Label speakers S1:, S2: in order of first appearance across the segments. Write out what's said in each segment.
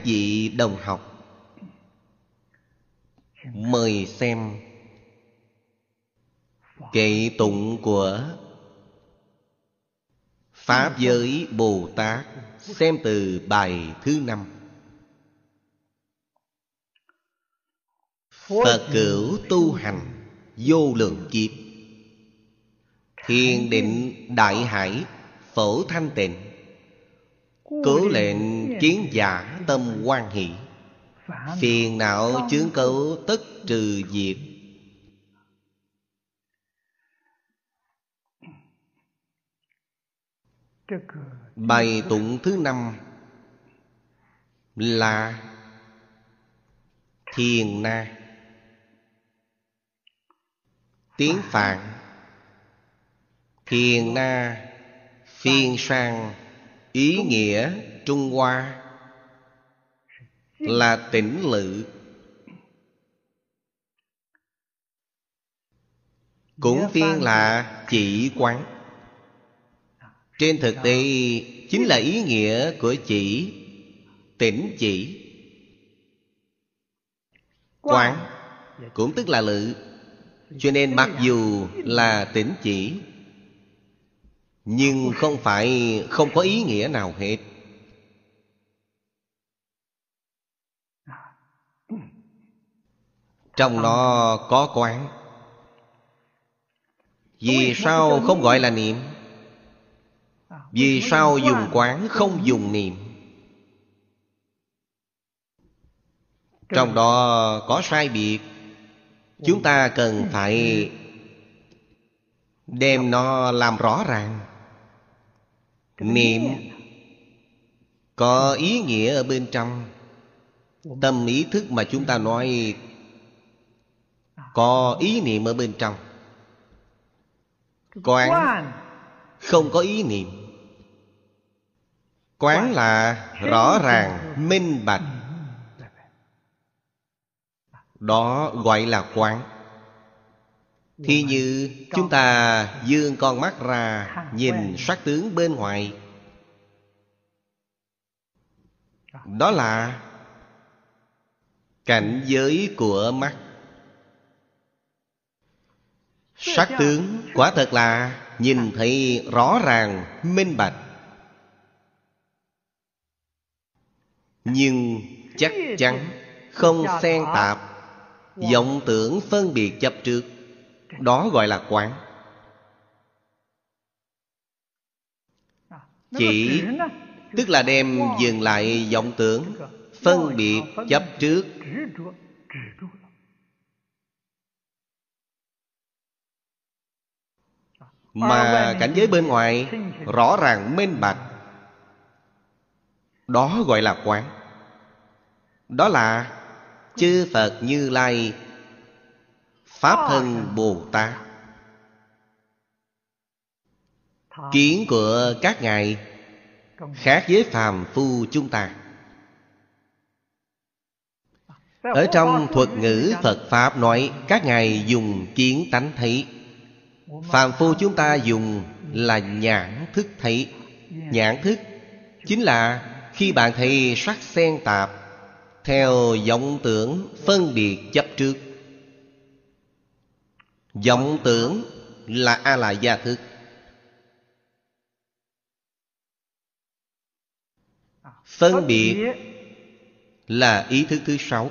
S1: các vị đồng học. Mời xem kệ tụng của pháp giới bồ tát xem từ bài thứ năm. Phật cửu tu hành vô lượng kiếp. Thiền định đại hải phổ thanh tịnh. Cố lệnh kiến giả tâm quan hỷ. Phiền não chướng cấu tất trừ diệt. Bài tụng thứ năm là thiền na. Tiếng phạn. Thiền na phiên sang ý nghĩa trung hoa là tỉnh lự. Cũng phiên là chỉ quán. Trên thực tế chính là ý nghĩa của chỉ tỉnh chỉ. Quán. Cũng tức là lự cho nên mặc dù là tỉnh chỉ nhưng không phải không có ý nghĩa nào hết trong nó có quán. Vì sao không gọi là niệm? Vì sao dùng quán không dùng niệm? Trong đó có sai biệt. Chúng ta cần phải đem nó làm rõ ràng. Niệm có ý nghĩa ở bên trong. Tâm ý thức mà chúng ta nói có ý niệm ở bên trong. Quán không có ý niệm. Quán là rõ ràng minh bạch. Đó gọi là quán. Thì như chúng ta dương con mắt ra nhìn sắc tướng bên ngoài. Đó là cảnh giới của mắt sắc tướng quả thật là nhìn thấy rõ ràng, minh bạch. Nhưng chắc chắn không xen tạp, vọng tưởng phân biệt chấp trước, đó gọi là quán. Chỉ tức là đem dừng lại vọng tưởng, phân biệt chấp trước. Mà cảnh giới bên ngoài rõ ràng minh bạch. Đó gọi là quán. Đó là chư phật như lai pháp thân bồ tát. Kiến của các ngài khác với phàm phu chúng ta. Ở trong thuật ngữ phật pháp nói các ngài dùng kiến tánh thấy phàm phu chúng ta dùng là nhãn thức thấy nhãn thức chính là khi bạn thấy sắc xen tạp theo vọng tưởng phân biệt chấp trước. Vọng tưởng là a la gia thức. Phân biệt là ý thức thứ sáu.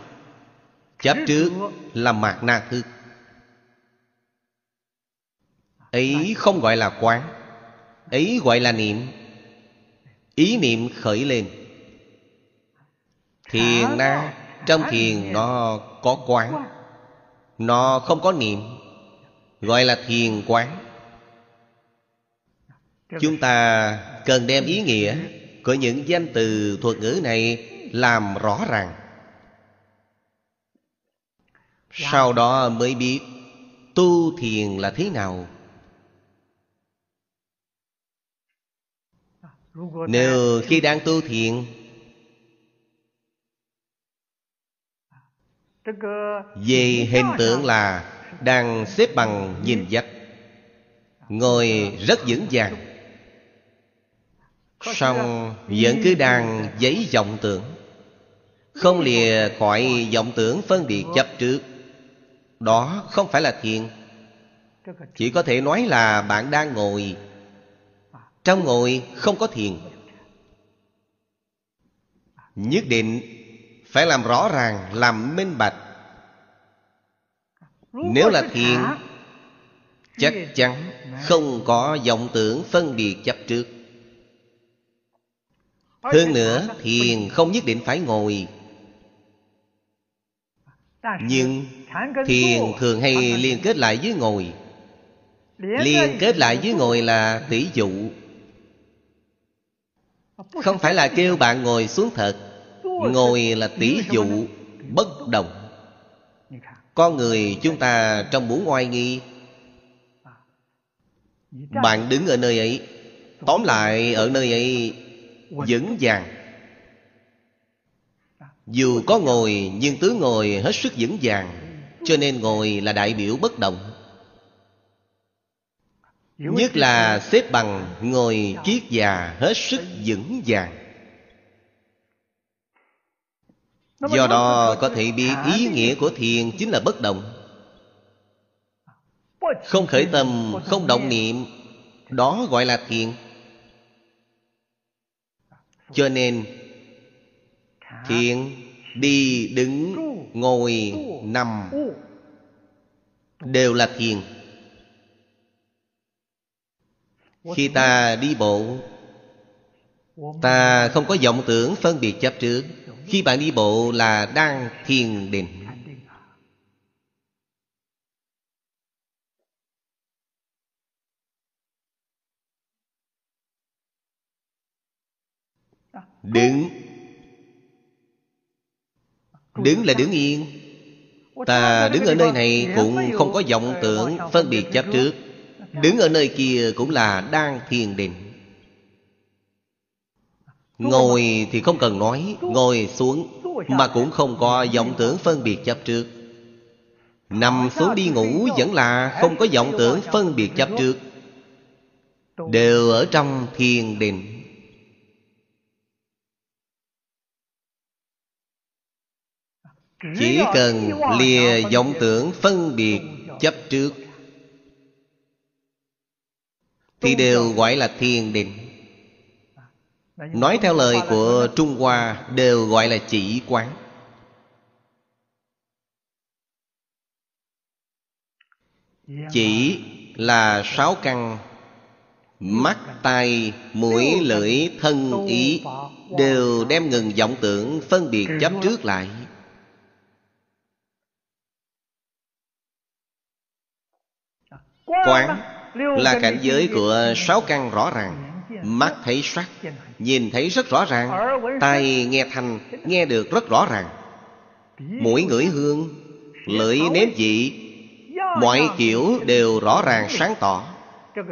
S1: Chấp trước là mạt na thức ấy không gọi là quán ấy gọi là niệm. Ý niệm khởi lên. Thiền na trong thiền nó có quán nó không có niệm gọi là thiền quán. Chúng ta cần đem ý nghĩa của những danh từ thuật ngữ này làm rõ ràng. Sau đó mới biết tu thiền là thế nào nếu khi đang tu thiện về hình tượng là đang xếp bằng nhìn dách ngồi rất vững vàng. song vẫn cứ đang giấy vọng tưởng. Không lìa khỏi vọng tưởng phân biệt chấp trước. Đó không phải là thiền. Chỉ có thể nói là bạn đang ngồi trong ngồi không có thiền. Nhất định phải làm rõ ràng, làm minh bạch. Nếu là thiền Chắc chắn không có vọng tưởng phân biệt chấp trước. Hơn nữa thiền không nhất định phải ngồi. Nhưng thiền thường hay liên kết lại với ngồi. Liên kết lại với ngồi là tỷ dụ. Không phải là kêu bạn ngồi xuống thật. Ngồi là tỷ dụ, Bất động Con người chúng ta trong bốn ngoại nghi. Bạn đứng ở nơi ấy, Tóm lại ở nơi ấy, Vững vàng. Dù có ngồi, Nhưng tướng ngồi hết sức vững vàng, Cho nên ngồi là đại biểu bất động Nhất là xếp bằng Ngồi kiết già hết sức vững vàng. Do đó có thể biết ý nghĩa của thiền chính là bất động. Không khởi tâm không động niệm đó gọi là thiền. Cho nên thiền đi đứng ngồi nằm đều là thiền khi ta đi bộ ta không có vọng tưởng phân biệt chấp trước. Khi bạn đi bộ là đang thiền định. Đứng. Đứng là đứng yên. Ta đứng ở nơi này cũng không có vọng tưởng phân biệt chấp trước Đứng ở nơi kia cũng là đang thiền định. Ngồi thì không cần nói, Ngồi xuống Mà cũng không có vọng tưởng phân biệt chấp trước. Nằm xuống đi ngủ vẫn là không có vọng tưởng phân biệt chấp trước. Đều ở trong thiền định. Chỉ cần lìa vọng tưởng phân biệt chấp trước. Thì đều gọi là thiền định. Nói theo lời của Trung Hoa Đều gọi là chỉ quán. Chỉ là sáu căn. Mắt, tai, mũi, lưỡi, thân, ý Đều đem ngừng vọng tưởng phân biệt chấp trước lại. Quán là cảnh giới của sáu căn rõ ràng Mắt thấy sắc Nhìn thấy rất rõ ràng Tai nghe thanh Nghe được rất rõ ràng Mũi ngửi hương Lưỡi nếm vị Mọi kiểu đều rõ ràng sáng tỏ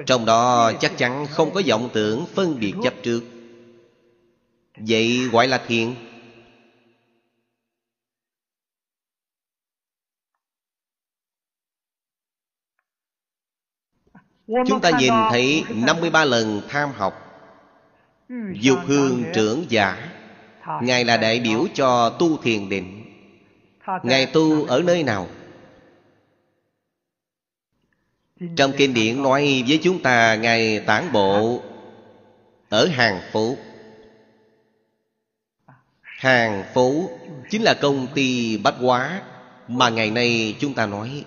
S1: Trong đó chắc chắn không có vọng tưởng phân biệt chấp trước Vậy gọi là thiền Chúng ta nhìn thấy 53 lần tham học. Dục hương trưởng giả. Ngài là đại biểu cho tu thiền định. Ngài tu ở nơi nào? Trong kinh điển nói với chúng ta Ngài tản bộ Ở hàng phố Hàng phố Chính là công ty bách hóa Mà ngày nay chúng ta nói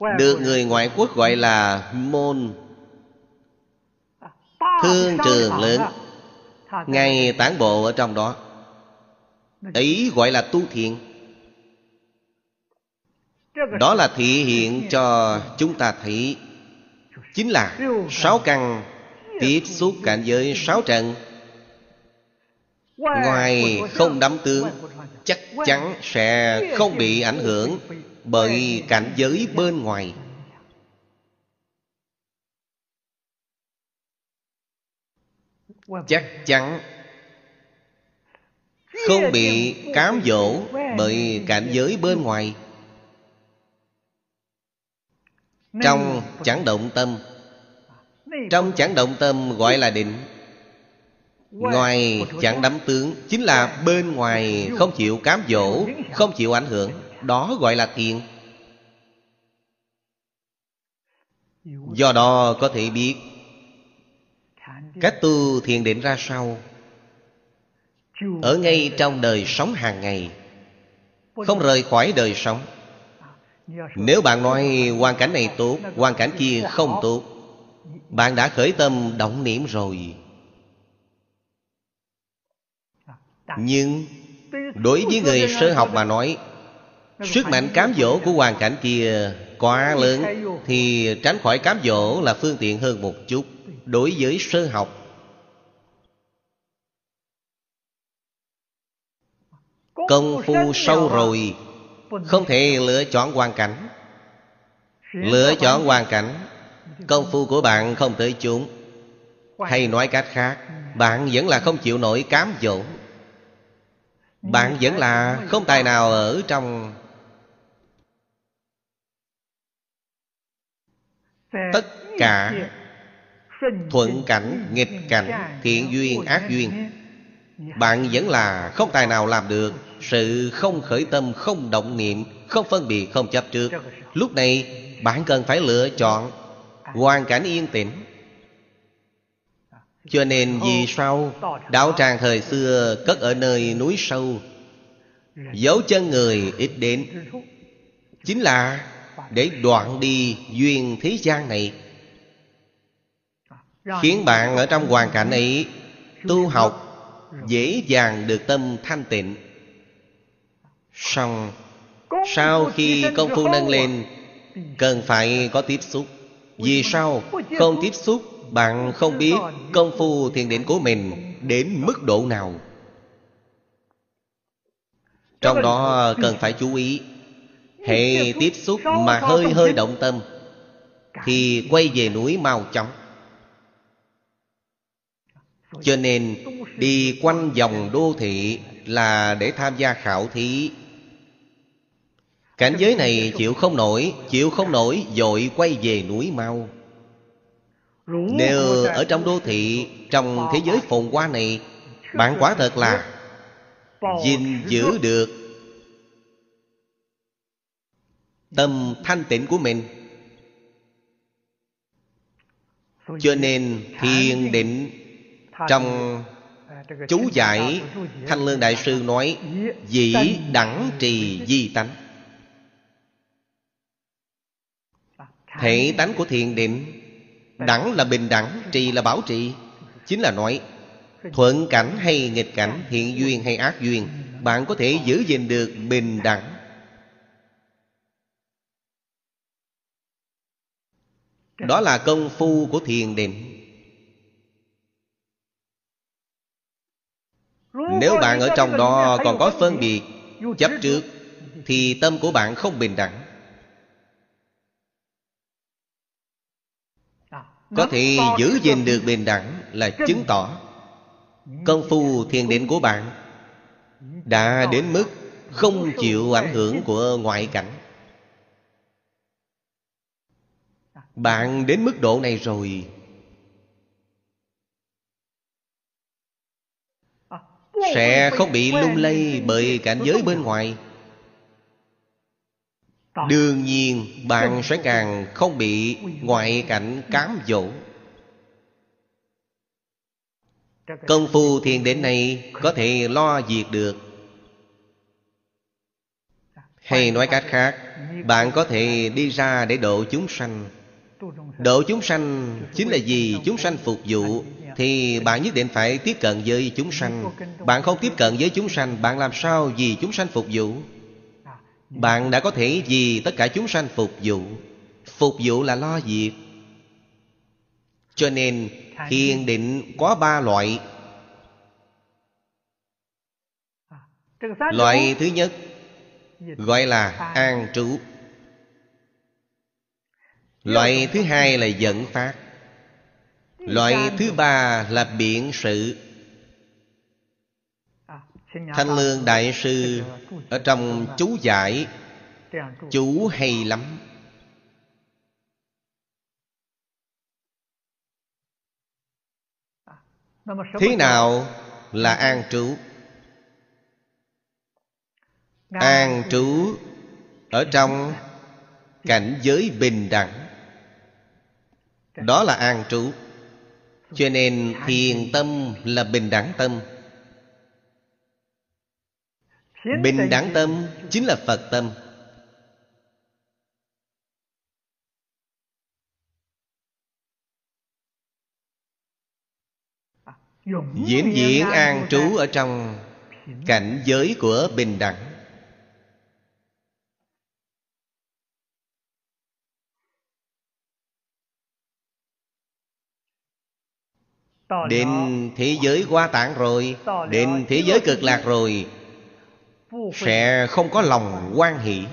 S1: được người ngoại quốc gọi là môn thương trường lớn. Ngay tản bộ ở trong đó. Ấy gọi là tu thiện. Đó là thể hiện cho chúng ta thấy. Chính là sáu căn tiếp xúc cảnh giới sáu trận. Ngoài không đắm tướng chắc chắn sẽ không bị ảnh hưởng bởi cảnh giới bên ngoài. Chắc chắn Không bị cám dỗ bởi cảnh giới bên ngoài. Trong chẳng động tâm Trong chẳng động tâm gọi là định. Ngoài chẳng đắm tướng Chính là bên ngoài không chịu cám dỗ Không chịu ảnh hưởng đó gọi là thiện. Do đó có thể biết, Cách tu thiền định ra sau Ở ngay trong đời sống hàng ngày, Không rời khỏi đời sống. Nếu bạn nói hoàn cảnh này tốt, Hoàn cảnh kia không tốt, Bạn đã khởi tâm động niệm rồi. Nhưng Đối với người sơ học mà nói Sức mạnh cám dỗ của hoàn cảnh kia quá lớn Thì tránh khỏi cám dỗ là phương tiện hơn một chút. Đối với sơ học. Công phu sâu rồi. Không thể lựa chọn hoàn cảnh. Lựa chọn hoàn cảnh. Công phu của bạn không tới chúng. Hay nói cách khác Bạn vẫn là không chịu nổi cám dỗ. Bạn vẫn là không tài nào ở trong Tất cả Thuận cảnh, nghịch cảnh, thiện duyên, ác duyên. Bạn vẫn là không tài nào làm được Sự không khởi tâm, không động niệm Không phân biệt, không chấp trước. Lúc này bạn cần phải lựa chọn Hoàn cảnh yên tĩnh. Cho nên vì sao Đạo tràng thời xưa cất ở nơi núi sâu Dấu chân người ít đến? Chính là để đoạn đi duyên thế gian này. Khiến bạn ở trong hoàn cảnh ấy tu học, dễ dàng được tâm thanh tịnh. Xong, sau khi công phu nâng lên, cần phải có tiếp xúc. Vì sao? Không tiếp xúc, bạn không biết công phu thiền định của mình đến mức độ nào. Trong đó cần phải chú ý hệ tiếp xúc mà hơi hơi động tâm thì quay về núi mau chóng. Cho nên đi quanh vòng đô thị là để tham gia khảo thí. Cảnh giới này chịu không nổi chịu không nổi dội quay về núi mau. Nếu ở trong đô thị trong thế giới phồn hoa này bạn quả thật là gìn giữ được tâm thanh tịnh của mình. Cho nên thiền định trong chú giải thanh lương đại sư nói dĩ đẳng trì di tánh. Thể tánh của thiền định đẳng là bình đẳng trì là bảo trì. Chính là nói thuận cảnh hay nghịch cảnh thiện duyên hay ác duyên bạn có thể giữ gìn được bình đẳng đó là công phu của thiền định. Nếu bạn ở trong đó còn có phân biệt, chấp trước, thì tâm của bạn không bình đẳng. Có thể giữ gìn được bình đẳng là chứng tỏ công phu thiền định của bạn đã đến mức không chịu ảnh hưởng của ngoại cảnh. Bạn đến mức độ này rồi. Sẽ không bị lung lay bởi cảnh giới bên ngoài. Đương nhiên, bạn sẽ càng không bị ngoại cảnh cám dỗ. Công phu thiền định này có thể lo việc được. Hay nói cách khác, bạn có thể đi ra để độ chúng sanh độ chúng sanh chính là gì chúng sanh phục vụ, thì bạn nhất định phải tiếp cận với chúng sanh. Bạn không tiếp cận với chúng sanh, bạn làm sao vì chúng sanh phục vụ? Bạn đã có thể vì tất cả chúng sanh phục vụ. Phục vụ là lo việc. Cho nên thiền định có ba loại. Loại thứ nhất gọi là an trú loại thứ hai là dẫn phát. Loại thứ ba là biện sự. Thanh lương đại sư ở trong chú giải, chú hay lắm. Thế nào là an trú? An trú ở trong cảnh giới bình đẳng đó là an trú. Cho nên thiền tâm là bình đẳng tâm. Bình đẳng tâm chính là phật tâm. Diễn diễn an trú ở trong cảnh giới của bình đẳng đến thế giới hoa tạng rồi đến thế giới cực lạc rồi sẽ không có lòng quan hỷ.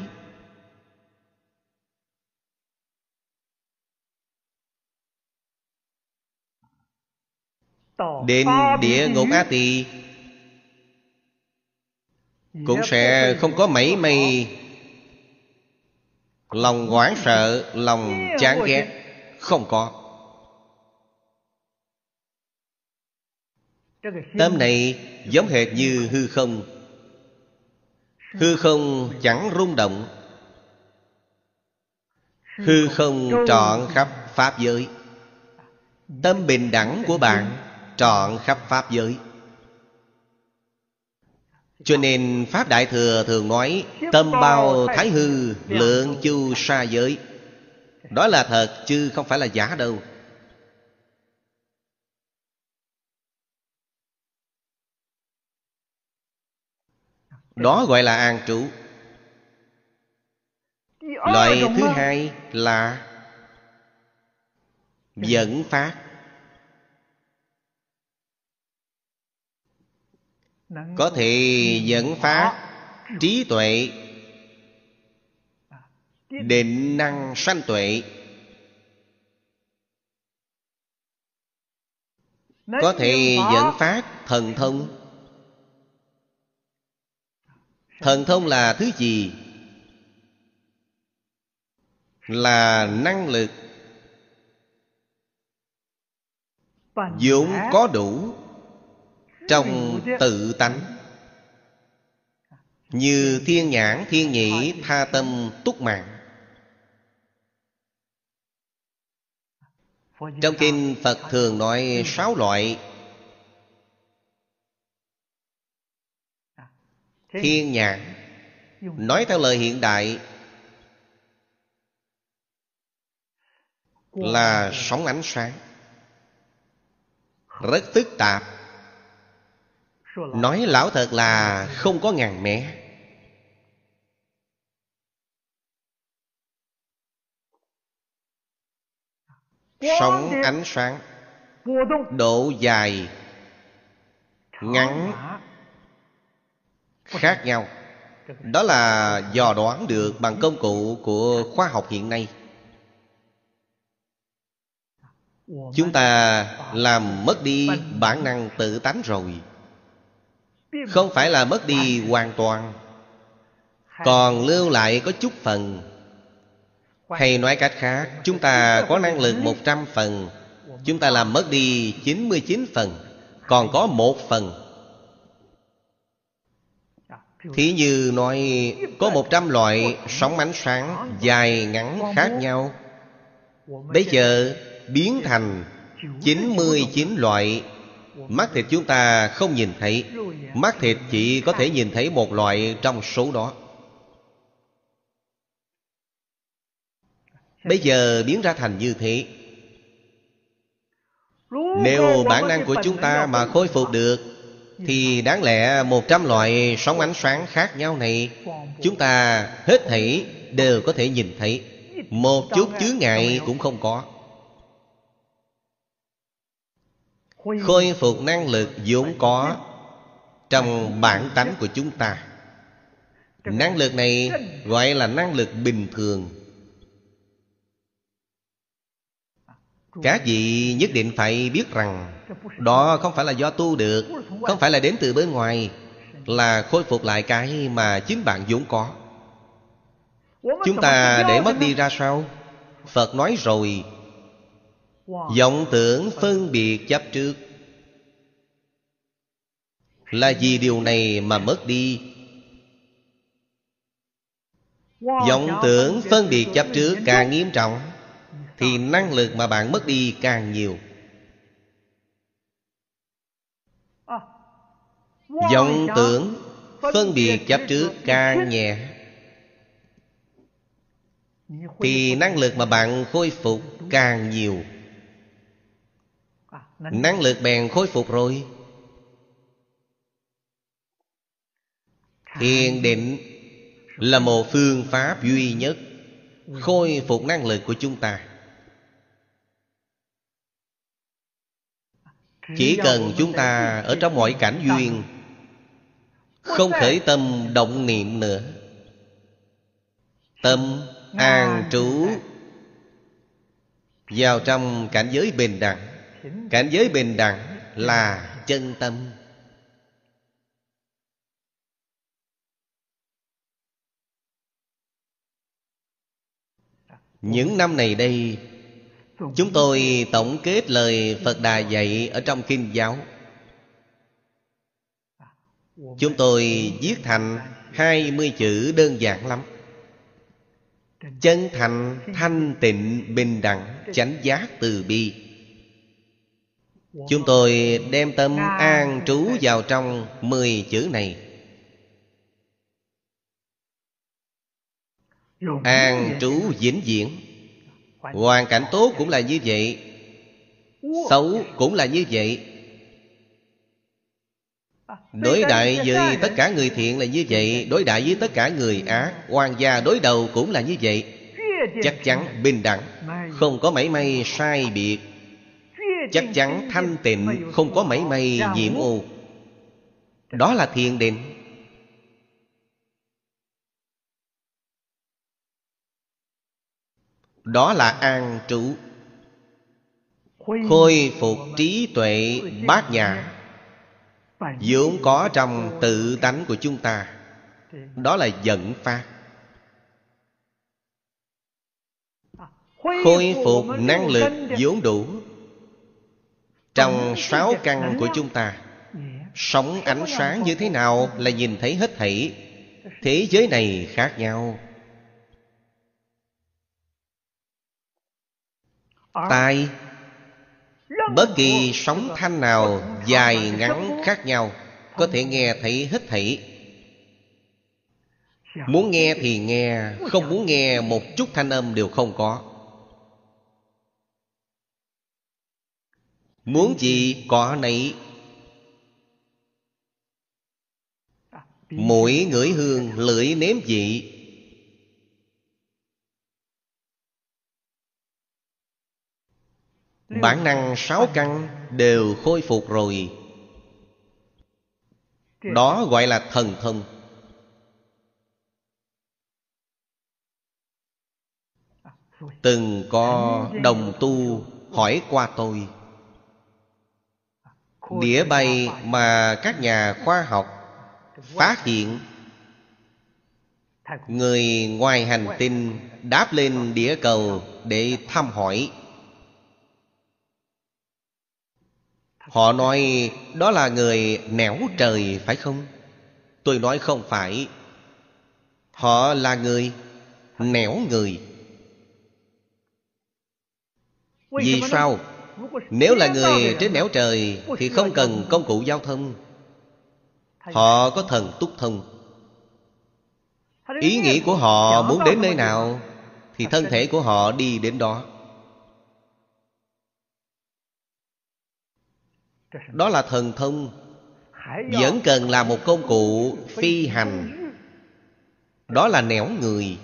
S1: Đến địa ngục á tỳ cũng sẽ không có mảy may lòng hoảng sợ lòng chán ghét không có tâm này giống hệt như hư không. Hư không chẳng rung động. Hư không trọn khắp pháp giới. Tâm bình đẳng của bạn trọn khắp pháp giới. Cho nên pháp đại thừa thường nói tâm bao thái hư lượng chu sa giới. Đó là thật chứ không phải là giả đâu đó gọi là an trụ. Loại thứ hai là dẫn phát. Có thể dẫn phát trí tuệ, định năng sanh tuệ. Có thể dẫn phát thần thông thần thông là thứ gì? Là năng lực. Vốn có đủ trong tự tánh. Như thiên nhãn thiên nhĩ tha tâm túc mạng. Trong kinh phật thường nói sáu loại thiên nhãn nói theo lời hiện đại là sóng ánh sáng. Rất phức tạp. Nói lão thật là không có ngàn mẻ sóng ánh sáng. Độ dài. Ngắn khác nhau. Đó là dò đoán được bằng công cụ của khoa học hiện nay. Chúng ta làm mất đi bản năng tự tánh rồi. Không phải là mất đi hoàn toàn, còn lưu lại có chút phần. Hay nói cách khác, chúng ta có năng lực một trăm phần, chúng ta làm mất đi chín mươi chín phần, còn có một phần. Thí như nói, có một trăm loại sóng ánh sáng dài ngắn khác nhau. Bây giờ biến thành 99 loại. Mắt thịt chúng ta không nhìn thấy. Mắt thịt chỉ có thể nhìn thấy một loại trong số đó. Bây giờ biến ra thành như thế. Nếu bản năng của chúng ta mà khôi phục được thì đáng lẽ một trăm loại sóng ánh sáng khác nhau này Chúng ta hết thảy đều có thể nhìn thấy. Một chút chướng ngại cũng không có. Khôi phục năng lực vốn có Trong bản tánh của chúng ta. Năng lực này gọi là năng lực bình thường. Các vị nhất định phải biết rằng đó không phải là do tu được, Không phải là đến từ bên ngoài, Là khôi phục lại cái mà chính bạn vốn có. Chúng ta để mất đi ra sao? Phật nói rồi, vọng tưởng phân biệt chấp trước. Là vì điều này mà mất đi. Vọng tưởng phân biệt chấp trước càng nghiêm trọng, thì năng lực mà bạn mất đi càng nhiều. Vọng tưởng phân biệt chấp trước càng nhẹ thì năng lực mà bạn khôi phục càng nhiều. Năng lực bèn khôi phục rồi. Thiền định là một phương pháp duy nhất khôi phục năng lực của chúng ta. Chỉ cần chúng ta ở trong mọi cảnh duyên không khởi tâm động niệm nữa. Tâm an trú. Vào trong cảnh giới bình đẳng. Cảnh giới bình đẳng là chân tâm. Những năm này đây chúng tôi tổng kết lời phật đà dạy ở trong kinh giáo chúng tôi viết thành hai mươi chữ đơn giản lắm. Chân thành, thanh tịnh, bình đẳng, chánh giác từ bi. Chúng tôi đem tâm an trú vào trong mười chữ này. An trú vĩnh viễn. Hoàn cảnh tốt cũng là như vậy. Xấu cũng là như vậy. Đối đại với tất cả người thiện là như vậy. Đối đại với tất cả người ác Hoàng gia đối đầu cũng là như vậy. Chắc chắn bình đẳng Không có mảy may sai biệt. Chắc chắn thanh tịnh không có mảy may nhiễm ô đó là thiền định. Đó là an trụ khôi phục trí tuệ bát nhã vốn có trong tự tánh của chúng ta, đó là dẫn phát khôi phục năng lực vốn đủ. Trong sáu căn của chúng ta Sống ánh sáng như thế nào Là nhìn thấy hết thảy. Thế giới này khác nhau. Tai Bất kỳ sóng thanh nào Dài ngắn khác nhau Có thể nghe thấy hết thảy. Muốn nghe thì nghe, Không muốn nghe một chút thanh âm đều không có. Muốn gì có nấy. Mũi ngửi hương lưỡi nếm vị Bản năng sáu căn đều khôi phục rồi. Đó gọi là thần thông. Từng có đồng tu hỏi qua tôi. Đĩa bay mà các nhà khoa học phát hiện Người ngoài hành tinh đáp lên đĩa cầu để thăm hỏi Họ nói đó là người nẻo trời phải không? Tôi nói không phải. Họ là người nẻo người. Vì sao? Nếu là người trên nẻo trời Thì không cần công cụ giao thông. Họ có thần túc thông. Ý nghĩ của họ muốn đến nơi nào Thì thân thể của họ đi đến đó Đó là thần thông. Vẫn cần là một công cụ phi hành. Đó là nẻo người.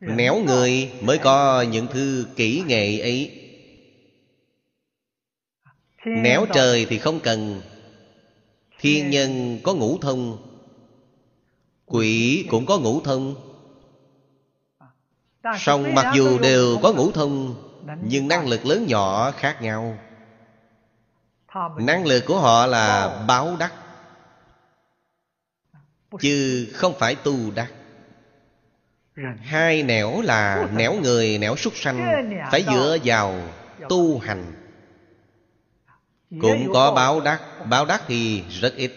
S1: Néo người mới có những thứ kỹ nghệ ấy. Néo trời thì không cần. Thiên nhân có ngũ thông. Quỷ cũng có ngũ thông. Song mặc dù đều có ngũ thông nhưng năng lực lớn nhỏ khác nhau. Năng lực của họ là báo đắc. Chứ không phải tu đắc. Hai nẻo là nẻo người nẻo súc sanh. Phải dựa vào tu hành. Cũng có báo đắc. Báo đắc thì rất ít.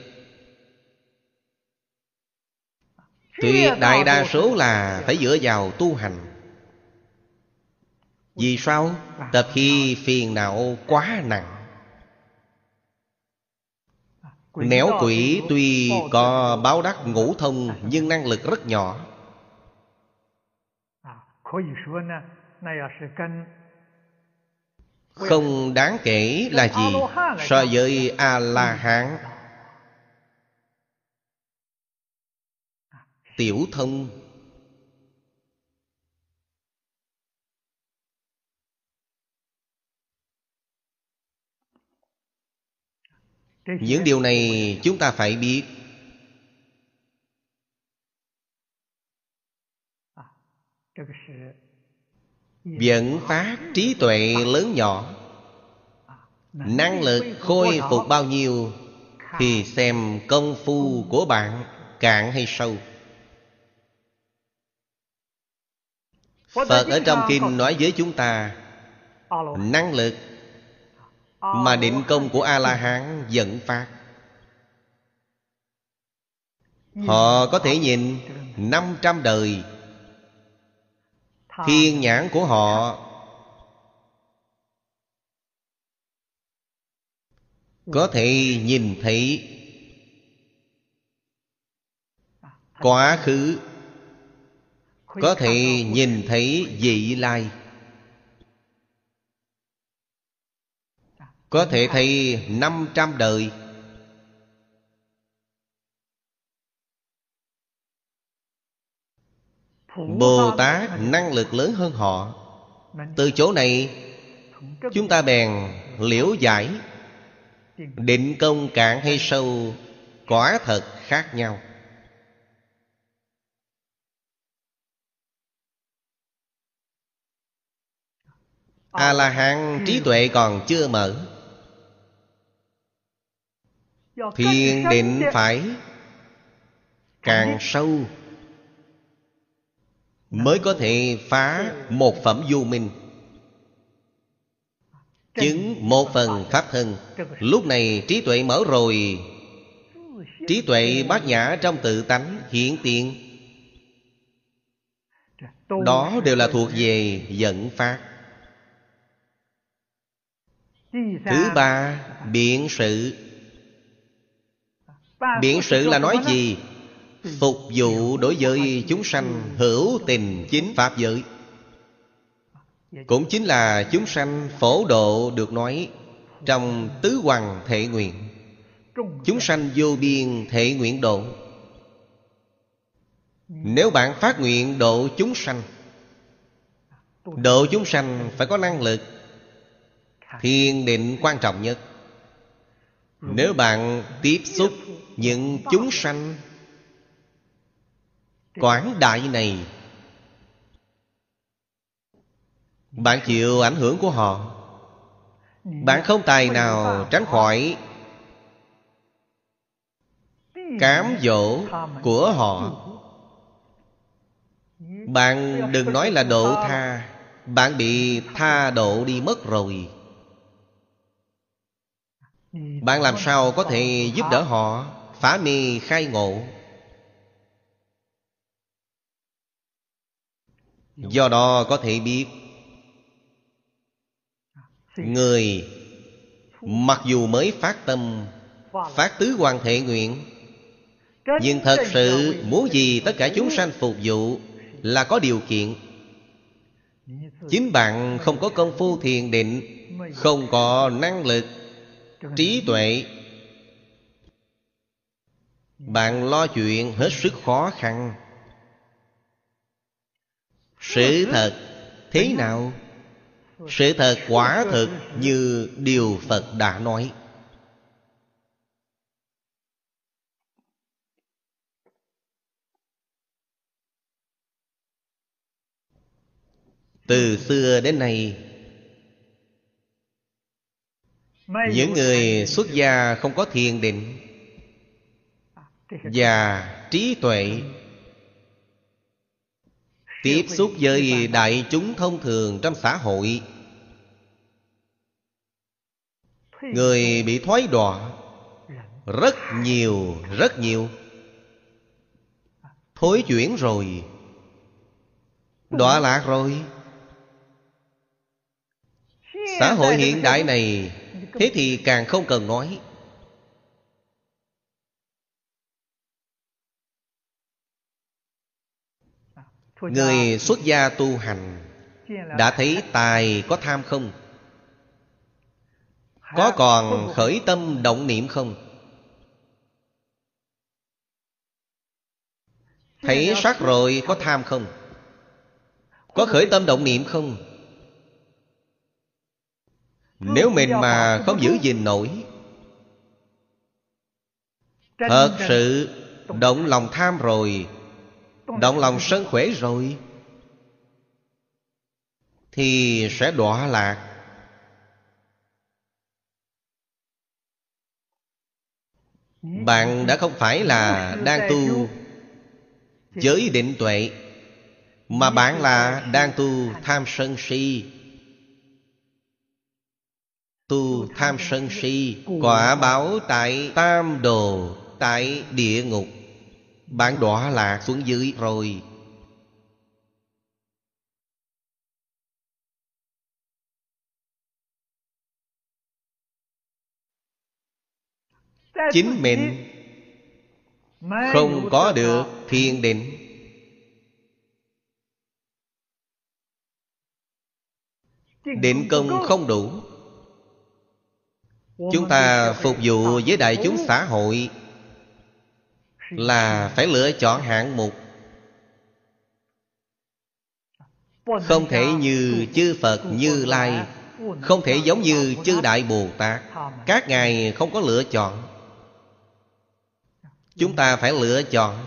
S1: Tuyệt đại đa số là phải dựa vào tu hành vì sao? Tập khi phiền não quá nặng. Nẻo quỷ tuy có báo đắc ngũ thông, Nhưng năng lực rất nhỏ. Không đáng kể là gì, So với A-la-hán. Tiểu thông những điều này chúng ta phải biết. Dẫn phát trí tuệ lớn nhỏ. Năng lực khôi phục bao nhiêu thì xem công phu của bạn cạn hay sâu. Phật ở trong kinh nói với chúng ta, năng lực mà định công của a la hán dẫn phát. Họ có thể nhìn 500 đời. Thiên nhãn của họ có thể nhìn thấy quá khứ, có thể nhìn thấy vị lai. Có thể thấy 500 đời. Bồ Tát năng lực lớn hơn họ. Từ chỗ này Chúng ta bèn liễu giải. Định công cạn hay sâu Quả thật khác nhau. A-la-hán trí tuệ còn chưa mở thiền định phải càng sâu mới có thể phá một phẩm vô minh. Chứng một phần pháp thân. Lúc này trí tuệ mở rồi. Trí tuệ bát nhã trong tự tánh hiện tiện đó đều là thuộc về dẫn phát. Thứ ba biện sự Biện sự là nói gì? Phục vụ đối với chúng sanh hữu tình chính Pháp giới. Cũng chính là chúng sanh phổ độ được nói Trong tứ hoàng thể nguyện. Chúng sanh vô biên thể nguyện độ. Nếu bạn phát nguyện độ chúng sanh Độ chúng sanh phải có năng lực Thiên định quan trọng nhất nếu bạn tiếp xúc những chúng sanh quảng đại này, bạn chịu ảnh hưởng của họ. Bạn không tài nào tránh khỏi cám dỗ của họ. Bạn đừng nói là độ tha, bạn bị tha độ đi mất rồi bạn làm sao có thể giúp đỡ họ? Phá mê khai ngộ. Do đó có thể biết, người mặc dù mới phát tâm, phát tứ hoàng thể nguyện, nhưng thật sự muốn gì tất cả chúng sanh phục vụ là có điều kiện. Chính bạn không có công phu thiền định, không có năng lực trí tuệ. Bạn lo chuyện hết sức khó khăn. Sự thật thế nào? sự thật quả thực như điều phật đã nói. Từ xưa đến nay những người xuất gia không có thiền định và trí tuệ tiếp xúc với đại chúng thông thường trong xã hội. Người bị thoái đọa rất nhiều rất nhiều. Thối chuyển rồi. Đọa lạc rồi. Xã hội hiện đại này thế thì càng không cần nói. Người xuất gia tu hành đã thấy tài có tham không? Có còn khởi tâm động niệm không? Thấy sắc rồi có tham không? Có khởi tâm động niệm không? Nếu mình mà không giữ gìn nổi thật sự động lòng tham rồi động lòng sân khỏe rồi thì sẽ đọa lạc. Bạn đã không phải là đang tu giới định tuệ mà bạn là đang tu tham sân si tu tham sân si, quả báo tại tam đồ, tại địa ngục. Bạn đọa lạc xuống dưới rồi. Chính mình không có được thiền định. Định công không đủ chúng ta phục vụ với đại chúng xã hội là phải lựa chọn hạng mục. Không thể như chư phật, như lai, không thể giống như chư đại bồ tát. Các ngài không có lựa chọn. Chúng ta phải lựa chọn.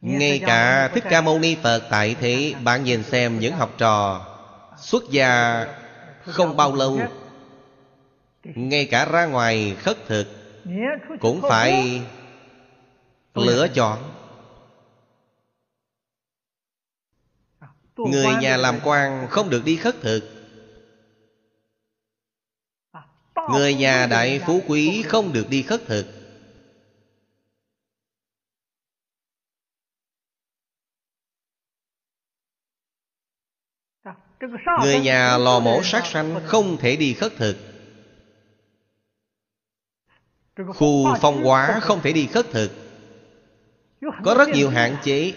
S1: Ngay cả thích ca mâu ni phật tại thế bạn nhìn xem những học trò xuất gia không bao lâu, ngay cả ra ngoài khất thực cũng phải lựa chọn. Người nhà làm quan không được đi khất thực. Người nhà đại phú quý không được đi khất thực. Người nhà lò mổ sát sanh không thể đi khất thực. Khu phong hóa không thể đi khất thực. Có rất nhiều hạn chế.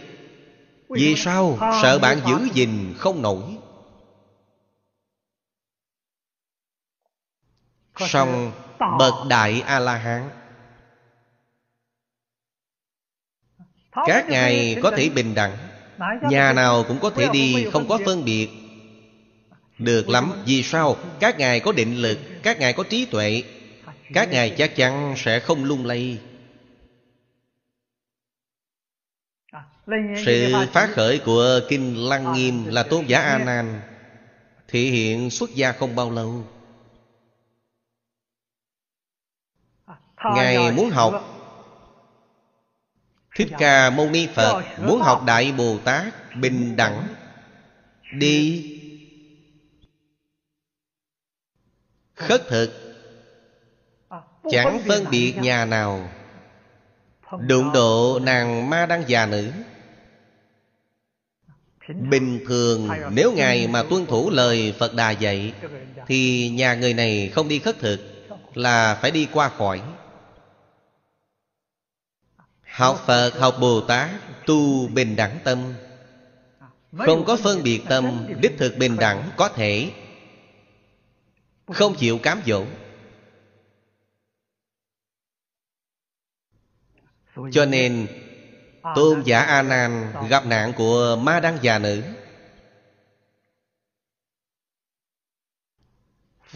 S1: Vì sao? Sợ bạn giữ gìn không nổi. Song bậc đại a la hán các ngài có thể bình đẳng. Nhà nào cũng có thể đi, không có phân biệt được lắm, Vì sao? Các ngài có định lực, Các ngài có trí tuệ. Các ngài chắc chắn sẽ không lung lay. Sự phát khởi của Kinh Lăng Nghiêm Là tôn giả A Nan Thể hiện xuất gia không bao lâu. Ngài muốn học. Thích Ca Mâu Ni Phật Muốn học Đại Bồ Tát Bình đẳng. Đi Khất thực. Chẳng phân biệt nhà nào. Đụng độ nàng ma đăng già nữ. Bình thường nếu Ngài mà tuân thủ lời Phật Đà dạy Thì nhà người này không đi khất thực Là phải đi qua khỏi. Học Phật, học Bồ Tát Tu bình đẳng tâm. Không có phân biệt tâm Đích thực bình đẳng có thể không chịu cám dỗ. Cho nên, Tôn giả A Nan gặp nạn của ma đăng già nữ.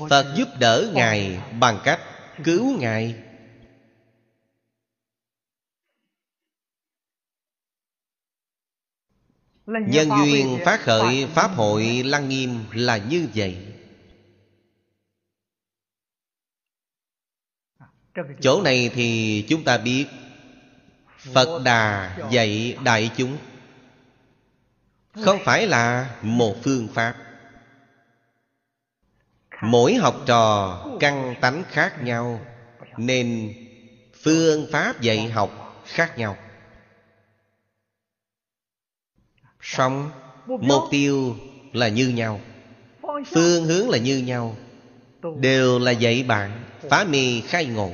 S1: Phật giúp đỡ Ngài bằng cách cứu Ngài. Nhân duyên phát khởi Pháp hội Lăng Nghiêm là như vậy. Chỗ này thì chúng ta biết Phật Đà dạy đại chúng. Không phải là một phương pháp. Mỗi học trò căn tánh khác nhau, Nên phương pháp dạy học khác nhau. Song, mục tiêu là như nhau, Phương hướng là như nhau, Đều là dạy bạn, Phá mê khai ngộ.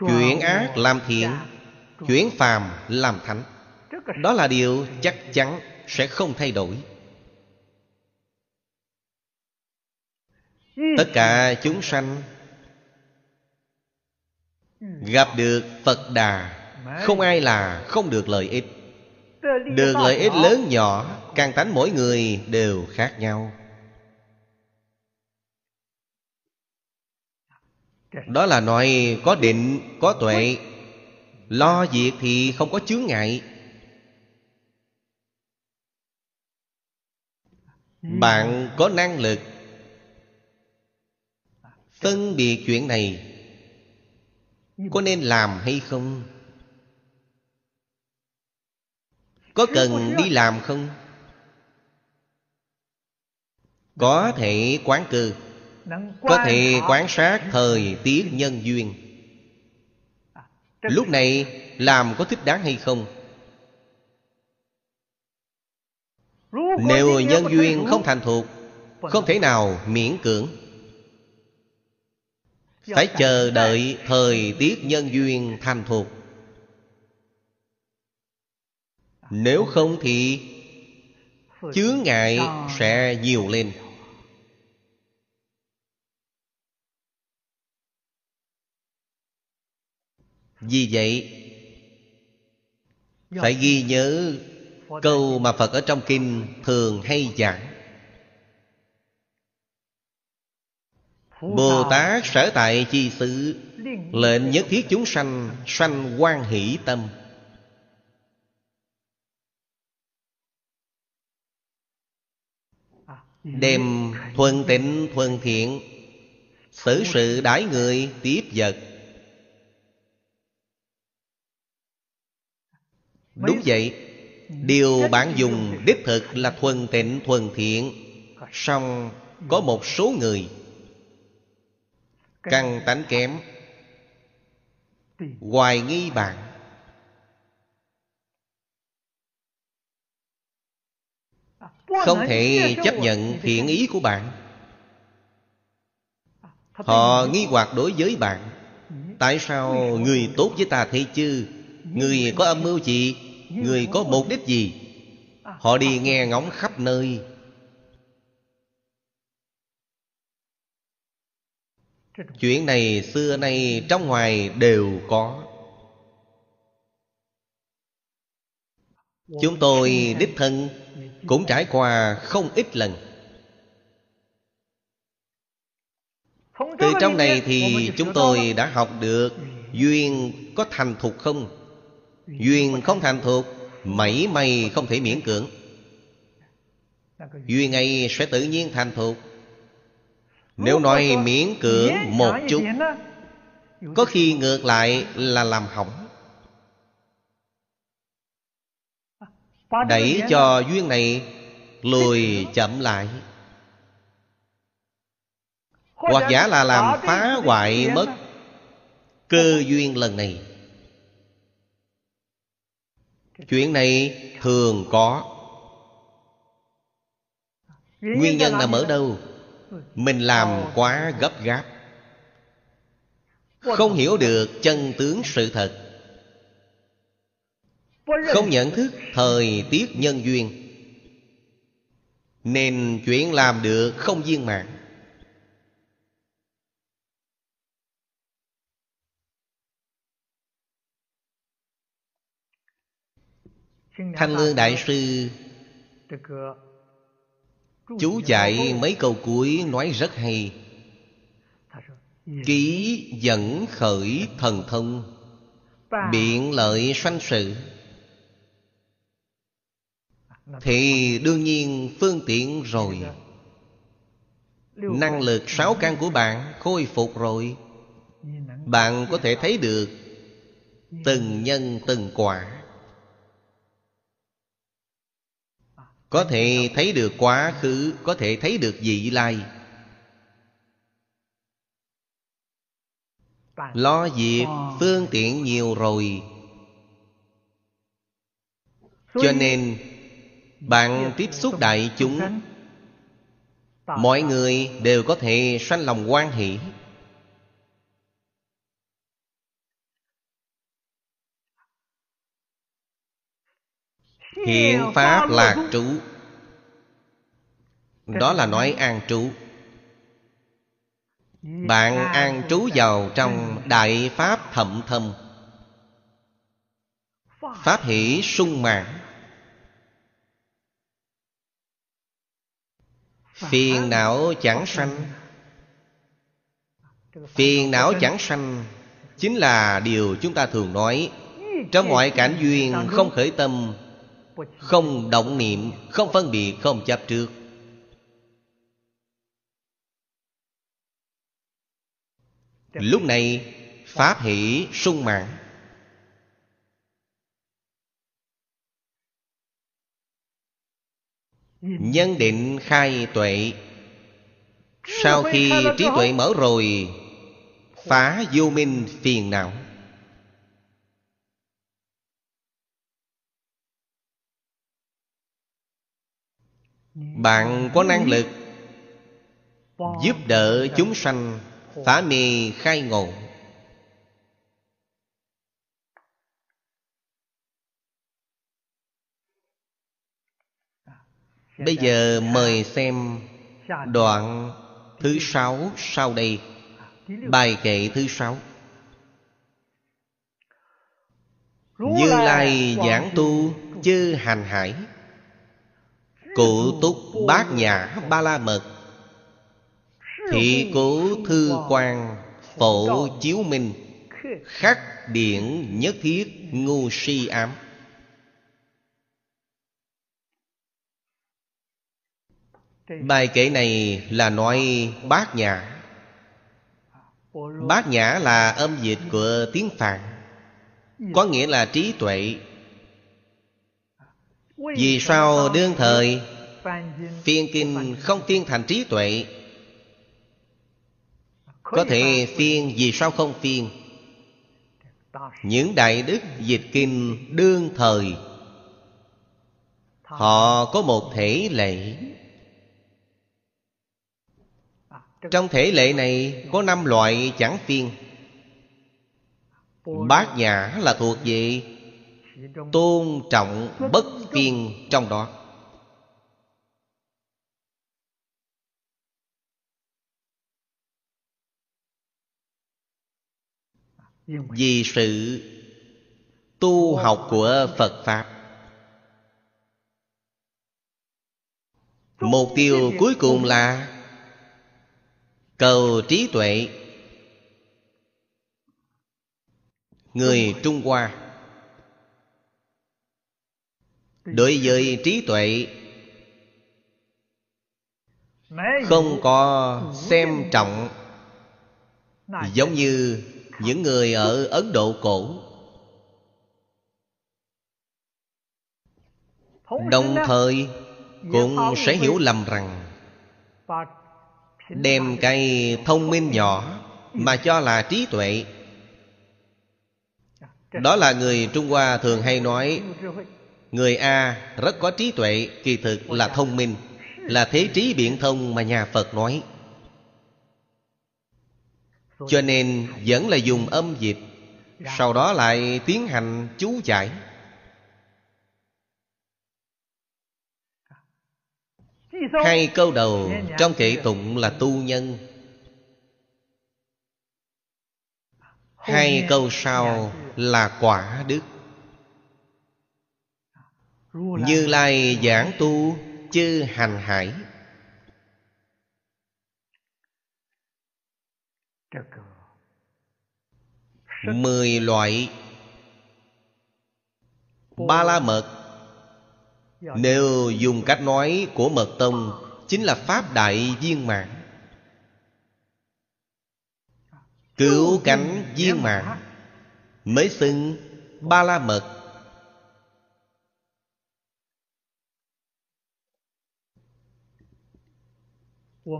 S1: Chuyển ác làm thiện Chuyển phàm làm thánh. Đó là điều chắc chắn sẽ không thay đổi. Tất cả chúng sanh Gặp được Phật Đà Không ai là không được lợi ích. Được lợi ích lớn nhỏ Càng tánh mỗi người đều khác nhau Đó là nói có định, có tuệ. Lo việc thì không có chướng ngại. Bạn có năng lực Phân biệt chuyện này. Có nên làm hay không? Có cần đi làm không? Có thể quán cư có thể quan sát thời tiết nhân duyên. Lúc này làm có thích đáng hay không? Nếu nhân duyên không thành thuộc Không thể nào miễn cưỡng. Phải chờ đợi thời tiết nhân duyên thành thuộc Nếu không thì Chướng ngại sẽ nhiều lên Vì vậy Phải ghi nhớ Câu mà Phật ở trong kinh Thường hay giảng. Bồ Tát sở tại chi sự Lệnh nhất thiết chúng sanh Sanh quan hỷ tâm. Đem thuần tịnh thuần thiện Xử sự đãi người tiếp vật Đúng vậy. Điều bạn dùng đích thực là thuần tịnh thuần thiện. Song có một số người Căn tánh kém. Hoài nghi bạn. Không thể chấp nhận thiện ý của bạn. Họ nghi hoặc đối với bạn. Tại sao người tốt với ta thế chứ? Người có âm mưu gì Người có mục đích gì? Họ đi nghe ngóng khắp nơi. Chuyện này xưa nay trong ngoài đều có. Chúng tôi đích thân cũng trải qua không ít lần. Từ trong này thì chúng tôi đã học được Duyên có thành thục không? Duyên không thành thuộc, Mảy may không thể miễn cưỡng. Duyên ấy sẽ tự nhiên thành thuộc. Nếu nói miễn cưỡng một chút, Có khi ngược lại là làm hỏng. Đẩy cho duyên này lùi chậm lại. Hoặc giả là làm phá hoại mất Cơ duyên lần này. Chuyện này thường có. Nguyên nhân nằm ở đâu? Mình làm quá gấp gáp. Không hiểu được chân tướng sự thật. Không nhận thức thời tiết nhân duyên. Nên chuyện làm được không viên mãn Thanh Lương Đại Sư. Chú dạy mấy câu cuối nói rất hay. Ký dẫn khởi thần thông, biện lợi sanh sự. Thì đương nhiên phương tiện rồi. Năng lực sáu căn của bạn khôi phục rồi. Bạn có thể thấy được từng nhân từng quả. Có thể thấy được quá khứ, có thể thấy được vị lai. Lo việc, phương tiện nhiều rồi. Cho nên, bạn tiếp xúc đại chúng, mọi người đều có thể sanh lòng quan hỷ hiện pháp lạc trú. Đó là nói an trú. Bạn an trú vào trong đại pháp thậm thâm. Pháp hỷ sung mãn. Phiền não chẳng sanh. Phiền não chẳng sanh chính là điều chúng ta thường nói. Trong mọi cảnh duyên không khởi tâm không động niệm, không phân biệt, không chấp trước. Lúc này, pháp hỷ sung mãn. Nhân định khai tuệ. Sau khi trí tuệ mở rồi, phá vô minh phiền não. Bạn có năng lực giúp đỡ chúng sanh, phá mê khai ngộ. Bây giờ mời xem đoạn thứ sáu sau đây. Bài kệ thứ sáu. Như lai giảng tu, chư hành hải cụ túc bát nhã ba la mật thị cố thư quan phổ chiếu minh. Khắc điển nhất thiết ngu si ám. Bài kể này là nói bát nhã. Bát nhã là âm dịch của tiếng phạn. Có nghĩa là trí tuệ vì sao đương thời? Phiên kinh không phiên thành trí tuệ. Có thể phiên vì sao không phiên những đại đức dịch kinh đương thời. Họ có một thể lệ. Trong thể lệ này có năm loại chẳng phiên bát nhã là thuộc về tôn trọng bất kiên trong đó. Vì sự tu học của phật pháp, mục tiêu cuối cùng là cầu trí tuệ. Người trung hoa đối với trí tuệ, không có xem trọng. Giống như những người ở ấn độ cổ. Đồng thời cũng sẽ hiểu lầm rằng, đem cái thông minh nhỏ mà cho là trí tuệ. Đó là người trung hoa thường hay nói người a rất có trí tuệ, kỳ thực là thông minh, là thế trí biện thông mà nhà phật nói. Cho nên vẫn là dùng âm dịch sau đó lại tiến hành chú giải. Hai câu đầu trong kệ tụng là tu nhân. Hai câu sau là quả đức như lai giảng tu chư hành hải. Mười loại ba la mật. Nếu dùng cách nói của mật tông chính là pháp đại viên mãn. Cứu cánh viên mãn. mới xưng ba la mật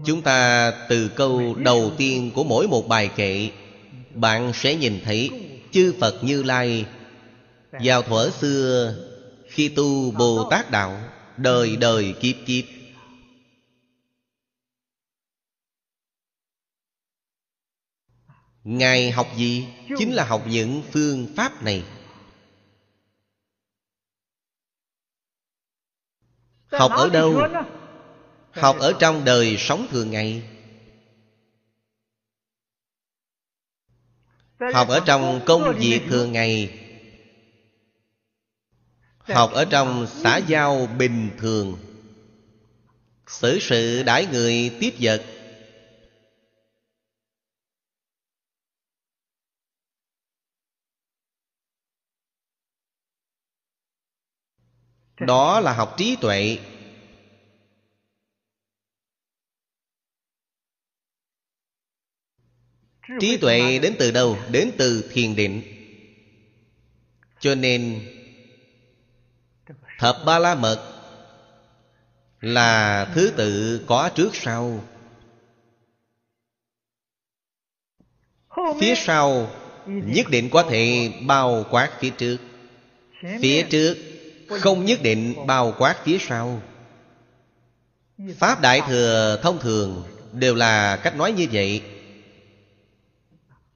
S1: chúng ta từ câu đầu tiên của mỗi một bài kệ, bạn sẽ nhìn thấy chư phật như lai vào thuở xưa khi tu bồ tát đạo đời đời kiếp kiếp. Ngài học gì? Chính là học những phương pháp này. Học ở đâu? Học ở trong đời sống thường ngày. Học ở trong công việc thường ngày. Học ở trong xã giao bình thường. Xử sự đãi người tiếp vật. Đó là học trí tuệ trí tuệ đến từ đâu? Đến từ thiền định. Cho nên, thập ba la mật là thứ tự có trước sau. Phía sau, nhất định có thể bao quát phía trước. Phía trước, không nhất định bao quát phía sau. Pháp đại thừa thông thường đều là cách nói như vậy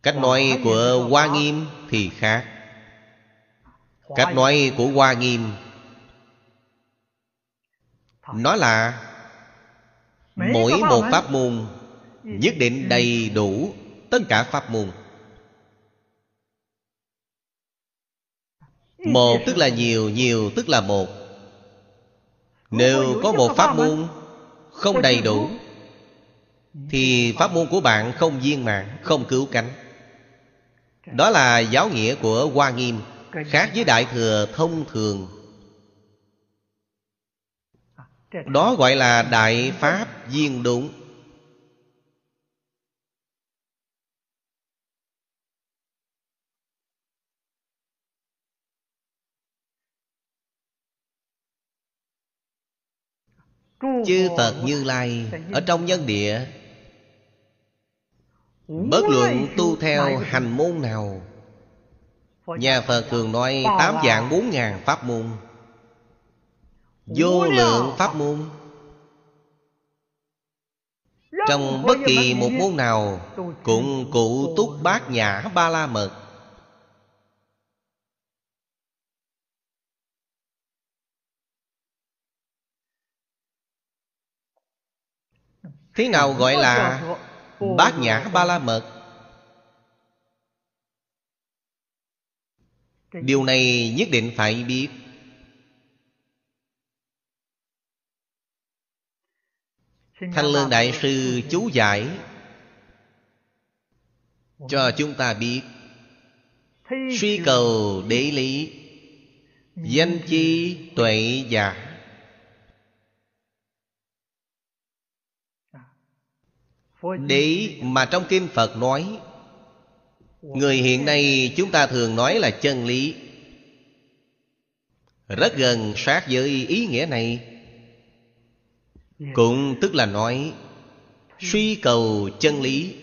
S1: cách nói của hoa nghiêm thì khác. Cách nói của hoa nghiêm. Nó là, mỗi một pháp môn nhất định đầy đủ tất cả pháp môn. Một tức là nhiều nhiều tức là một. Nếu có một pháp môn không đầy đủ, thì pháp môn của bạn không viên mãn, không cứu cánh đó là giáo nghĩa của hoa nghiêm, khác với đại thừa thông thường. Đó gọi là đại pháp viên đúng. Chư phật như lai, ở trong nhân địa bất luận tu theo hành môn nào. Nhà phật thường nói tám dạng bốn ngàn pháp môn. Vô lượng pháp môn. Trong bất kỳ một môn nào cũng cụ túc bát nhã ba la mật. Thế nào gọi là bát nhã ba la mật. Điều này nhất định phải biết. Thanh lương đại sư chú giải cho chúng ta biết. Suy cầu đế lý, danh chi tuệ giả Đế mà trong Kinh Phật nói Người hiện nay chúng ta thường nói là chân lý. Rất gần sát với ý nghĩa này. Cũng tức là nói Suy cầu chân lý.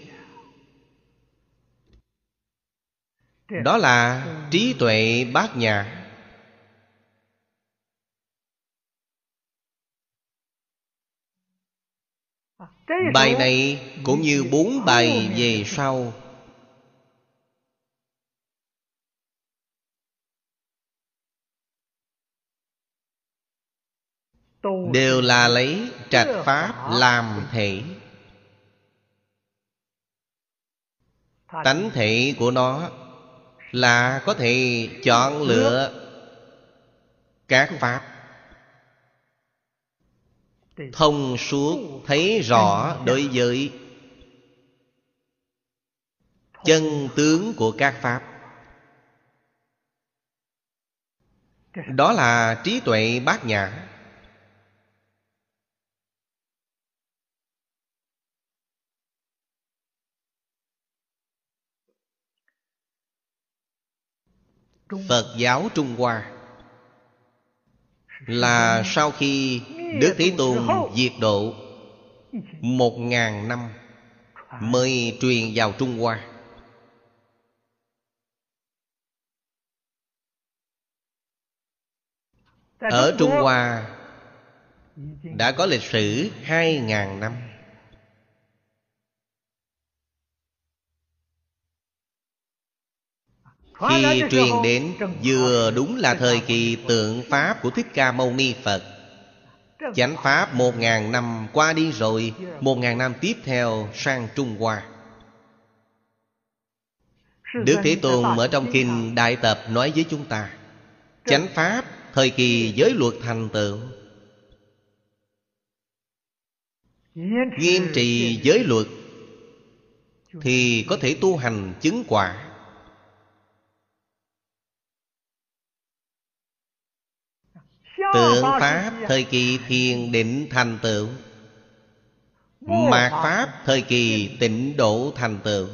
S1: Đó là trí tuệ bát nhã Bài này cũng như bốn bài về sau. Đều là lấy trạch pháp làm thể. Tánh thể của nó Là có thể chọn lựa Các pháp thông suốt, thấy rõ đối với chân tướng của các pháp. Đó là trí tuệ bát nhã. Phật giáo Trung Hoa. Là sau khi Đức Thế Tôn diệt độ Một ngàn năm Mới truyền vào Trung Hoa. Ở Trung Hoa Đã có lịch sử hai ngàn năm. Khi truyền đến Vừa đúng là thời kỳ tượng Pháp của Thích Ca Mâu Ni Phật. Chánh Pháp một ngàn năm qua đi rồi Một ngàn năm tiếp theo sang Trung Hoa. Đức Thế Tôn ở trong Kinh Đại Tập nói với chúng ta Chánh Pháp thời kỳ giới luật thành tựu Nghiêm trì giới luật Thì có thể tu hành chứng quả Tượng Pháp thời kỳ thiền định thành tựu. Mạt Pháp thời kỳ tịnh độ thành tựu.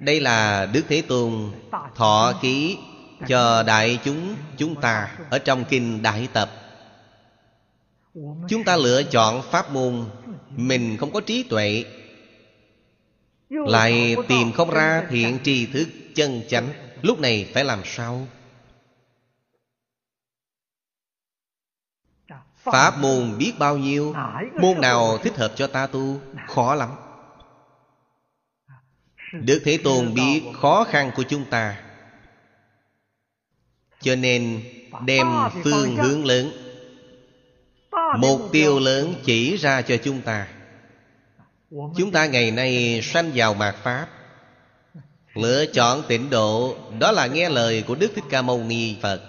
S1: Đây là Đức Thế Tôn thọ ký cho đại chúng chúng ta Ở trong Kinh Đại Tập. Chúng ta lựa chọn pháp môn Mình không có trí tuệ. Lại tìm không ra thiện tri thức chân chánh. Lúc này phải làm sao? Pháp môn biết bao nhiêu? Môn nào thích hợp cho ta tu? Khó lắm. Đức Thế Tôn biết khó khăn của chúng ta. Cho nên đem phương hướng lớn, Mục tiêu lớn chỉ ra cho chúng ta. Chúng ta ngày nay sanh vào mạt Pháp. Lựa chọn tịnh độ, Đó là nghe lời của Đức Thích Ca Mâu Ni Phật,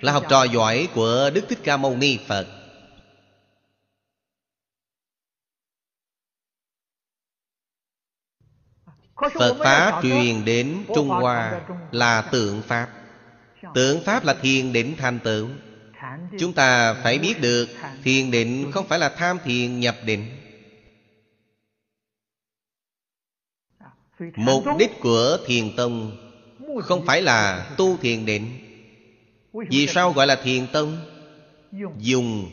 S1: Là học trò giỏi của Đức Thích Ca Mâu Ni Phật. Phật Pháp truyền đến Trung Hoa là tượng Pháp. Tượng Pháp là thiền định thành tựu Chúng ta phải biết được Thiền định không phải là tham thiền nhập định. Mục đích của thiền tông Không phải là tu thiền định. Vì sao gọi là thiền tông? Dùng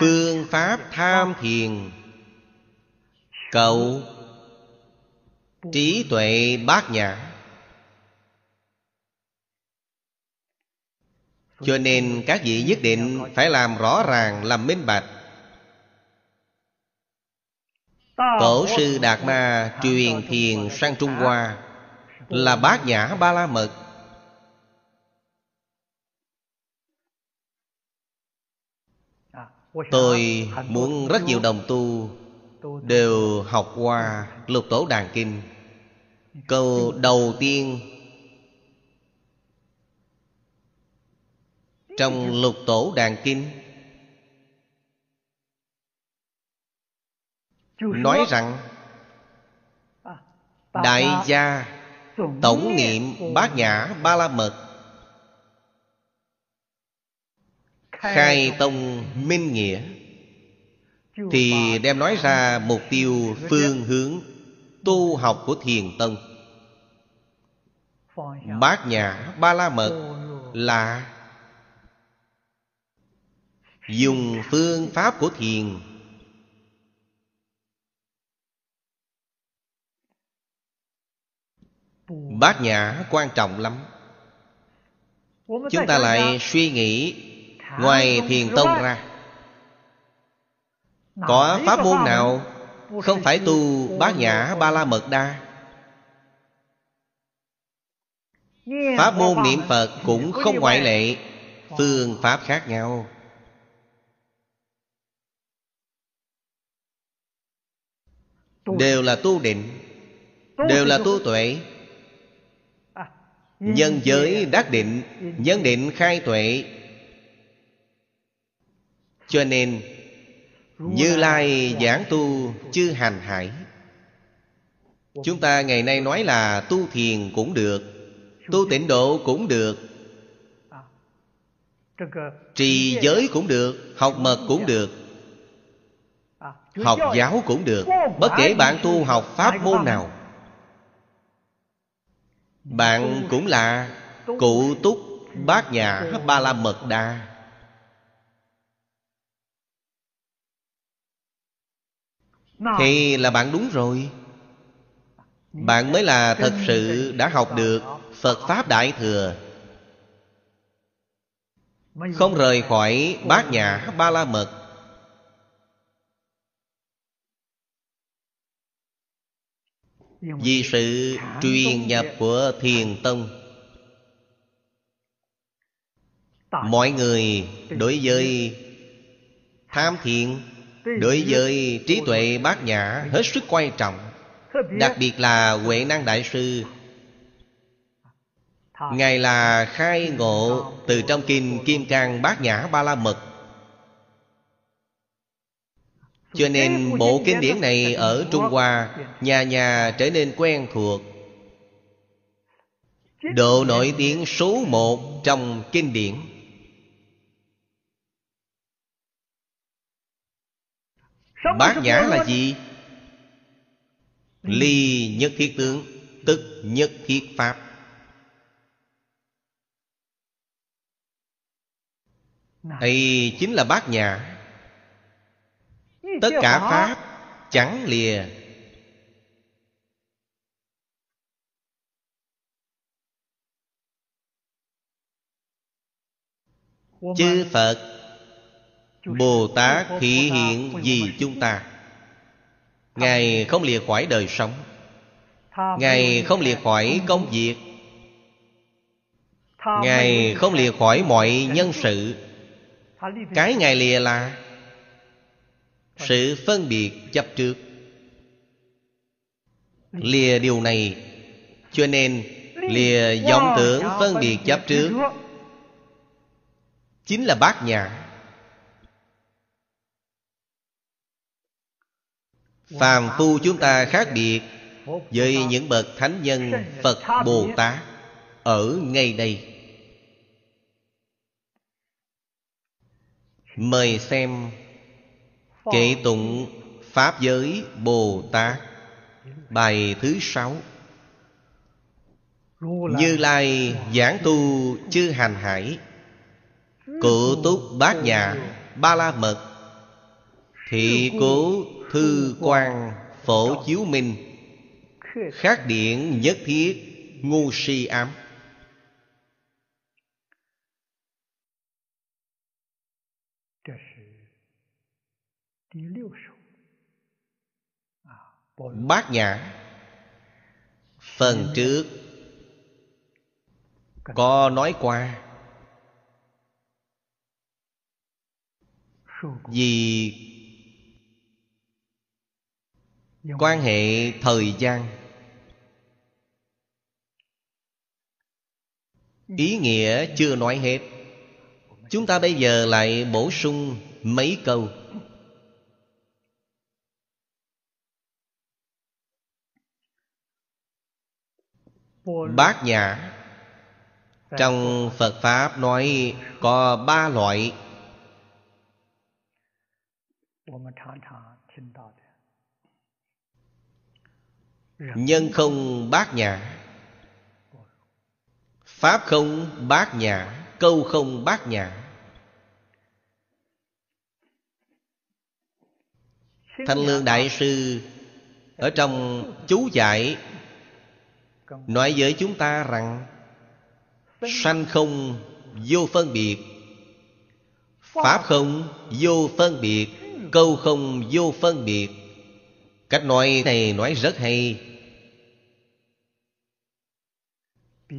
S1: phương pháp tham thiền. Cầu trí tuệ bát nhã. Cho nên các vị nhất định phải làm rõ ràng, làm minh bạch. Tổ sư đạt ma truyền thiền sang trung hoa là bát nhã ba la mật. Tôi muốn rất nhiều đồng tu đều học qua lục tổ đàn kinh câu đầu tiên. Trong lục tổ đàn kinh, nói rằng, đại gia, tổng niệm bát nhã ba la mật, khai tông minh nghĩa, thì đem nói ra mục tiêu phương hướng tu học của thiền tông. Bát nhã ba la mật là dùng phương pháp của thiền. Bát nhã quan trọng lắm. Chúng ta lại suy nghĩ ngoài thiền tông ra, có pháp môn nào không phải tu bát nhã ba la mật đa Pháp môn niệm Phật cũng không ngoại lệ, Phương pháp khác nhau. Đều là tu định, Đều là tu tuệ. Nhân giới đắc định, Nhân định khai tuệ. Cho nên như Lai giảng tu chư hành hải. Chúng ta ngày nay nói là tu thiền cũng được Tu tịnh độ cũng được trì giới cũng được học mật cũng được học giáo cũng được. Bất kể bạn tu học pháp môn nào bạn cũng là cụ túc bát nhã ba la mật đa thì là bạn đúng rồi. Bạn mới là thật sự đã học được phật pháp đại thừa. Không rời khỏi bát nhã ba la mật. Vì sự truyền nhập của thiền tông. Mọi người đối với tham thiện đối với trí tuệ bát nhã hết sức quan trọng, đặc biệt là huệ năng đại sư. Ngài là khai ngộ từ trong kinh kim cang bát nhã ba la mật. Cho nên bộ kinh điển này ở Trung Hoa Nhà nhà trở nên quen thuộc. Độ nổi tiếng số một trong kinh điển. Bát nhã là gì? Ly nhất thiết tướng Tức nhất thiết pháp. Đây chính là bát nhã. Tất cả Pháp chẳng lìa. Chư Phật Bồ Tát thị hiện vì chúng ta. Ngài không lìa khỏi đời sống. Ngài không lìa khỏi công việc. Ngài không lìa khỏi mọi nhân sự. Cái Ngài lìa là sự phân biệt chấp trước. Lìa điều này cho nên lìa vọng tưởng phân biệt chấp trước chính là bát nhã. Phàm phu chúng ta khác biệt, với những bậc thánh nhân phật bồ tát ở ngay đây. Mời xem Kệ tụng Pháp giới Bồ Tát Bài thứ sáu. Như Lai giảng tu chư hành hải Cụ túc bát nhà Ba la mật, Thị cố thư quan Phổ chiếu minh. Khác điện nhất thiết, Ngu si ám. Bát nhã. Phần trước. Có nói qua. Vì Quan hệ thời gian. Ý nghĩa chưa nói hết. Chúng ta bây giờ lại bổ sung mấy câu. Bát nhã. Trong Phật Pháp nói có ba loại Nhân không bát nhã. Pháp không bát nhã Câu không bát nhã. Thanh Lương Đại Sư Ở trong chú giải nói với chúng ta rằng sanh không vô phân biệt. Pháp không vô phân biệt câu không vô phân biệt. Cách nói này nói rất hay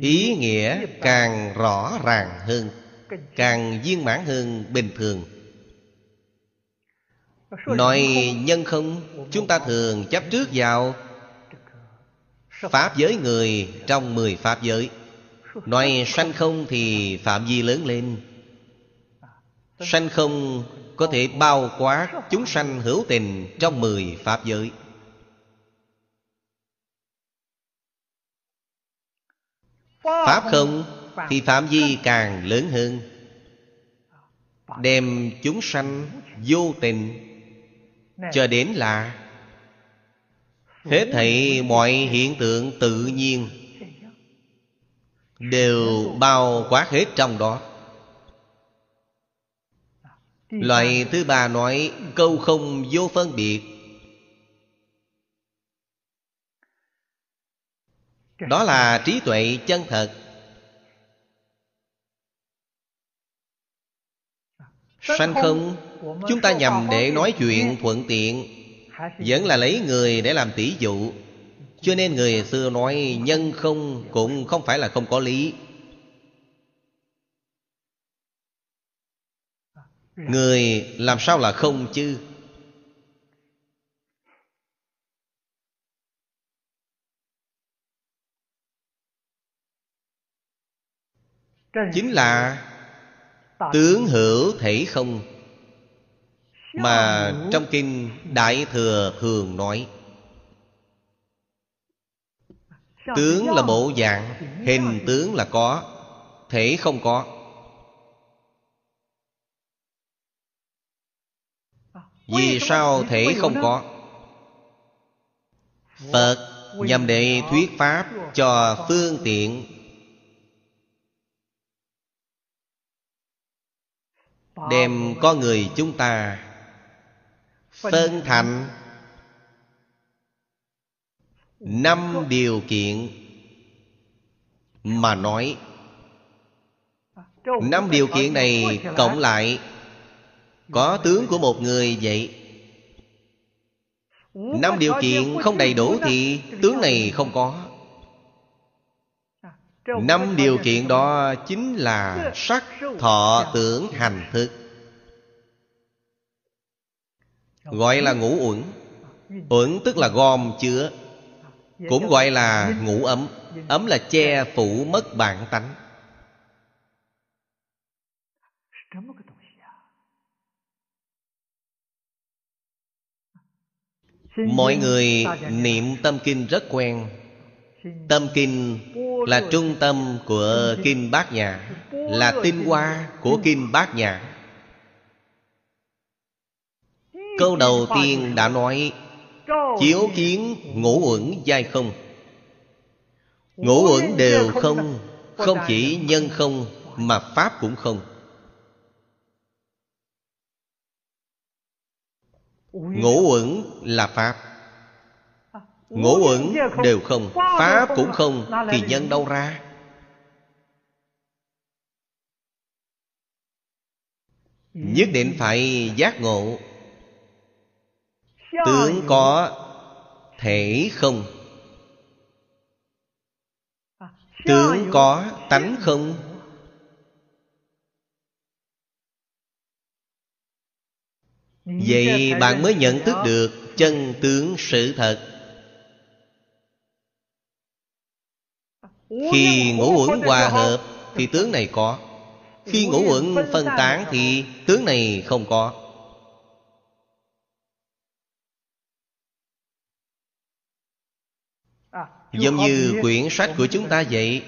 S1: ý nghĩa càng rõ ràng hơn, càng viên mãn hơn bình thường. Nói nhân không, chúng ta thường chấp trước vào Pháp giới người trong mười Pháp giới. Nói sanh không thì phạm vi lớn lên. Sanh không có thể bao quát chúng sanh hữu tình trong mười Pháp giới. Pháp không? thì phạm vi càng lớn hơn. Đem chúng sanh vô tình cho đến là hết thảy mọi hiện tượng tự nhiên đều bao quát hết trong đó. Loại thứ ba nói câu không vô phân biệt đó là trí tuệ chân thật. Sanh không chúng ta nhằm để nói chuyện thuận tiện vẫn là lấy người để làm tỷ dụ. Cho nên người xưa nói nhân không cũng không phải là không có lý. Người làm sao là không chứ chính là tướng hữu thể không mà trong kinh đại thừa thường nói tướng là bộ dạng hình tướng là có thể không có. Vì sao thể không có? Phật nhằm để thuyết pháp cho phương tiện đem con người chúng ta phân thành năm điều kiện mà nói. Năm điều kiện này cộng lại có tướng của một người vậy. Năm điều kiện không đầy đủ thì tướng này không có năm điều kiện đó chính là sắc thọ tưởng hành thức. Gọi là ngũ uẩn. Uẩn tức là gom chứa. Cũng gọi là ngũ ấm. Ấm là che phủ mất bản tánh. Mọi người niệm tâm kinh rất quen tâm kinh là trung tâm của kinh bát nhã là tinh hoa của kinh bát nhã câu đầu tiên đã nói, chiếu kiến ngũ uẩn giai không. Ngũ uẩn đều không không chỉ nhân không, mà pháp cũng không. Ngũ uẩn là pháp ngũ uẩn đều không, pháp cũng không, thì nhân đâu ra? Nhất định phải giác ngộ. Tướng có thể không? Tướng có tánh không? Vậy bạn mới nhận thức được chân tướng sự thật. Khi ngũ uẩn hòa hợp thì tướng này có. Khi ngũ uẩn phân tán thì tướng này không có. Giống như quyển sách của chúng ta vậy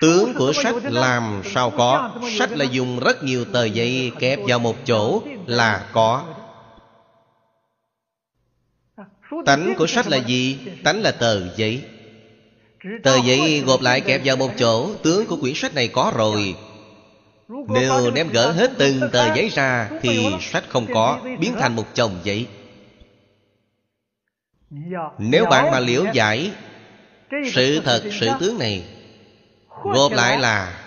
S1: Tướng của sách làm sao có? Sách là dùng rất nhiều tờ giấy kẹp vào một chỗ là có. Tánh của sách là gì? Tánh là tờ giấy Tờ giấy gộp lại kẹp vào một chỗ Tướng của quyển sách này có rồi. Nếu đem gỡ hết từng tờ giấy ra Thì sách không có Biến thành một chồng giấy. Nếu bạn mà liễu giải Sự thật sự tướng này Gộp lại là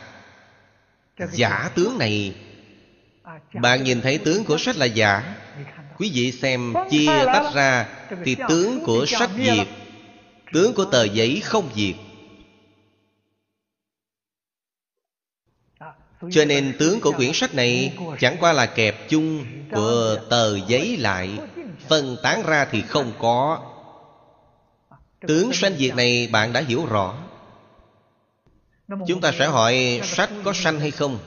S1: Giả tướng này. Bạn nhìn thấy tướng của sách là giả. Quý vị xem chia tách ra Thì tướng của sách diệt Tướng của tờ giấy không diệt. Cho nên tướng của quyển sách này Chẳng qua là kẹp chung Của tờ giấy lại, Phân tán ra thì không có. Tướng sanh diệt này bạn đã hiểu rõ. Chúng ta sẽ hỏi sách có sanh hay không?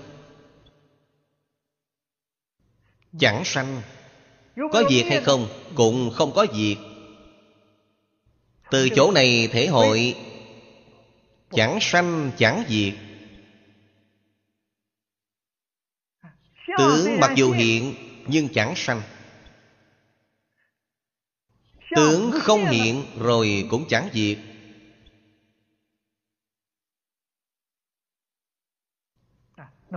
S1: Chẳng sanh. Có diệt hay không? Cũng không có diệt. Từ chỗ này thể hội, Chẳng sanh, chẳng diệt. Tướng mặc dù hiện, nhưng chẳng sanh. Tướng không hiện, rồi cũng chẳng diệt.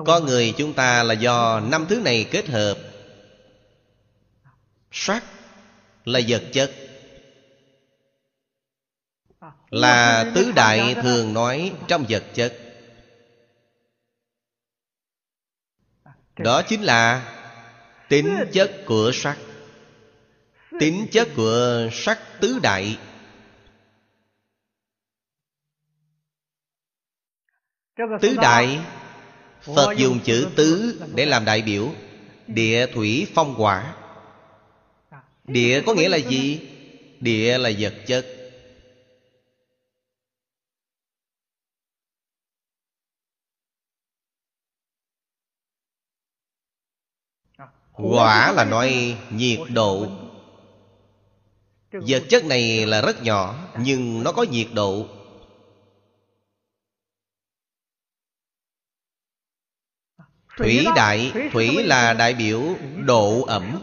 S1: Con người chúng ta là do năm thứ này kết hợp. Sắc là vật chất. Là tứ đại thường nói trong vật chất. Đó chính là tính chất của sắc. Tính chất của sắc tứ đại. Tứ đại Phật dùng chữ tứ để làm đại biểu. Địa thủy phong hỏa. Địa có nghĩa là gì? Địa là vật chất Quả là nói nhiệt độ. Vật chất này là rất nhỏ, Nhưng nó có nhiệt độ. Thủy đại, Thủy là đại biểu độ ẩm.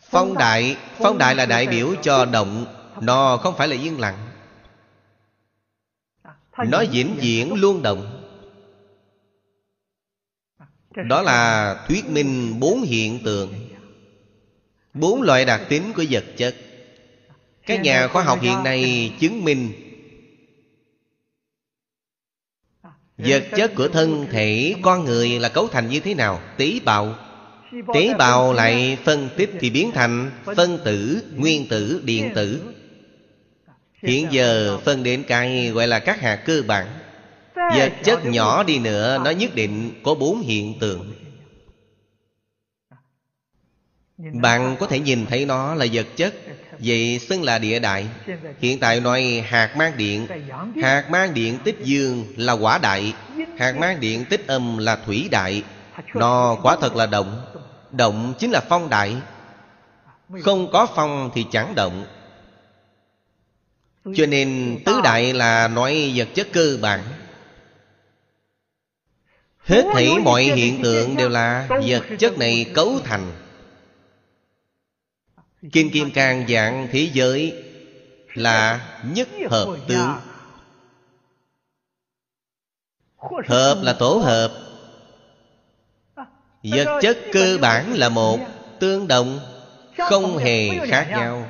S1: Phong đại Phong đại là đại biểu cho động, Nó không phải là yên lặng. Nó diễn diễn luôn động. Đó là thuyết minh bốn hiện tượng. Bốn loại đặc tính của vật chất. Các nhà khoa học hiện nay chứng minh Vật chất của thân thể con người là cấu thành như thế nào? Tế bào. Tế bào lại phân tích thì biến thành phân tử, nguyên tử, điện tử. Hiện giờ phân đến cái gọi là các hạt cơ bản Vật chất nhỏ đi nữa nó nhất định có bốn hiện tượng. Bạn có thể nhìn thấy nó là vật chất Vậy xưng là địa đại. Hiện tại nói hạt mang điện. Hạt mang điện tích dương là quả đại. Hạt mang điện tích âm là thủy đại. Nó quả thật là động. Động chính là phong đại. Không có phong thì chẳng động. Cho nên tứ đại là nói vật chất cơ bản Hết thảy mọi hiện tượng đều là vật chất này cấu thành. Kim Kim Cang dạng thế giới Là nhất hợp tướng. Hợp là tổ hợp. Vật chất cơ bản là một Tương đồng Không hề khác nhau.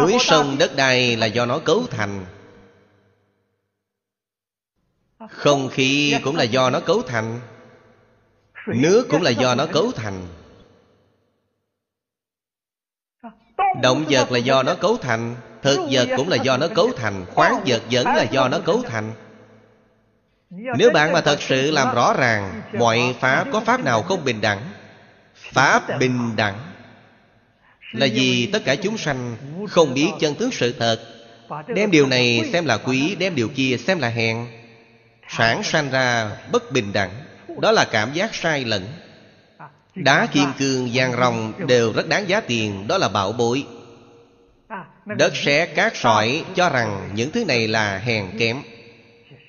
S1: Núi sông đất đai là do nó cấu thành không khí cũng là do nó cấu thành. Nước cũng là do nó cấu thành. Động vật là do nó cấu thành, Thực vật cũng là do nó cấu thành, Khoáng vật vẫn là do nó cấu thành. Nếu bạn mà thật sự làm rõ ràng, Mọi Pháp có Pháp nào không bình đẳng? Pháp bình đẳng Là vì tất cả chúng sanh Không biết chân tướng sự thật. Đem điều này xem là quý, Đem điều kia xem là hèn. Sản sanh ra bất bình đẳng. Đó là cảm giác sai lẫn. Đá kim cương, vàng rồng đều rất đáng giá tiền. Đó là bảo bối. Đất sét cát sỏi cho rằng những thứ này là hèn kém.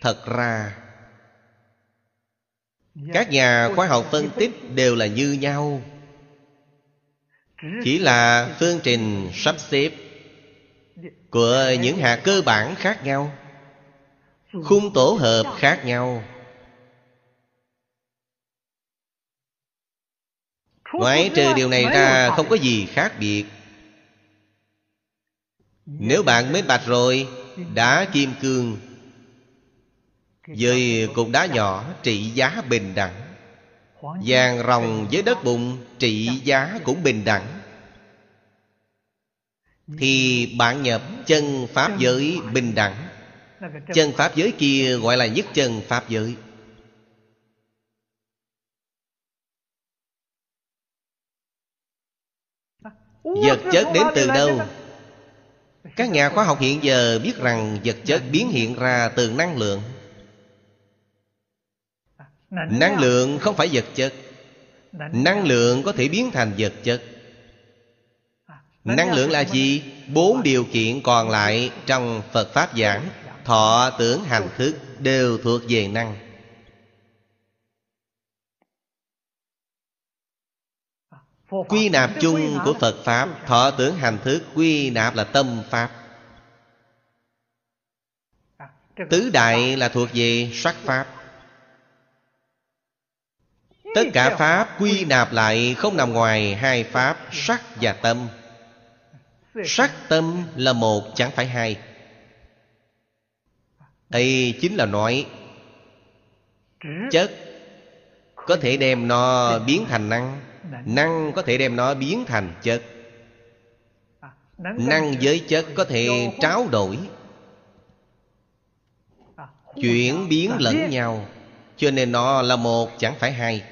S1: Thật ra Các nhà khoa học phân tích đều là như nhau. Chỉ là phương trình sắp xếp Của những hạt cơ bản khác nhau. Khung tổ hợp khác nhau. Ngoại trừ điều này ra không có gì khác biệt. Nếu bạn mới bạch rồi, Đá kim cương, Với cục đá nhỏ trị giá bình đẳng. Vàng rồng với đất bụng trị giá cũng bình đẳng. Thì bạn nhập chân Pháp giới bình đẳng. Chân Pháp giới kia gọi là nhất chân Pháp giới. Vật chất đến từ đâu? Các nhà khoa học hiện giờ biết rằng vật chất biến hiện ra từ năng lượng. Năng lượng không phải vật chất. Năng lượng có thể biến thành vật chất. Năng lượng là gì? Bốn điều kiện còn lại trong Phật Pháp giảng. Thọ, tưởng, hành, thức đều thuộc về năng. Quy nạp chung của Phật Pháp Thọ, tưởng, hành, thức Quy nạp là tâm Pháp. Tứ đại là thuộc về sắc Pháp. Tất cả Pháp quy nạp lại không nằm ngoài hai Pháp sắc và tâm. Sắc tâm là một chẳng phải hai đây chính là nói, Chất Có thể đem nó biến thành năng Năng có thể đem nó biến thành chất. Năng với chất có thể tráo đổi, Chuyển biến lẫn nhau, Cho nên nó là một, chẳng phải hai.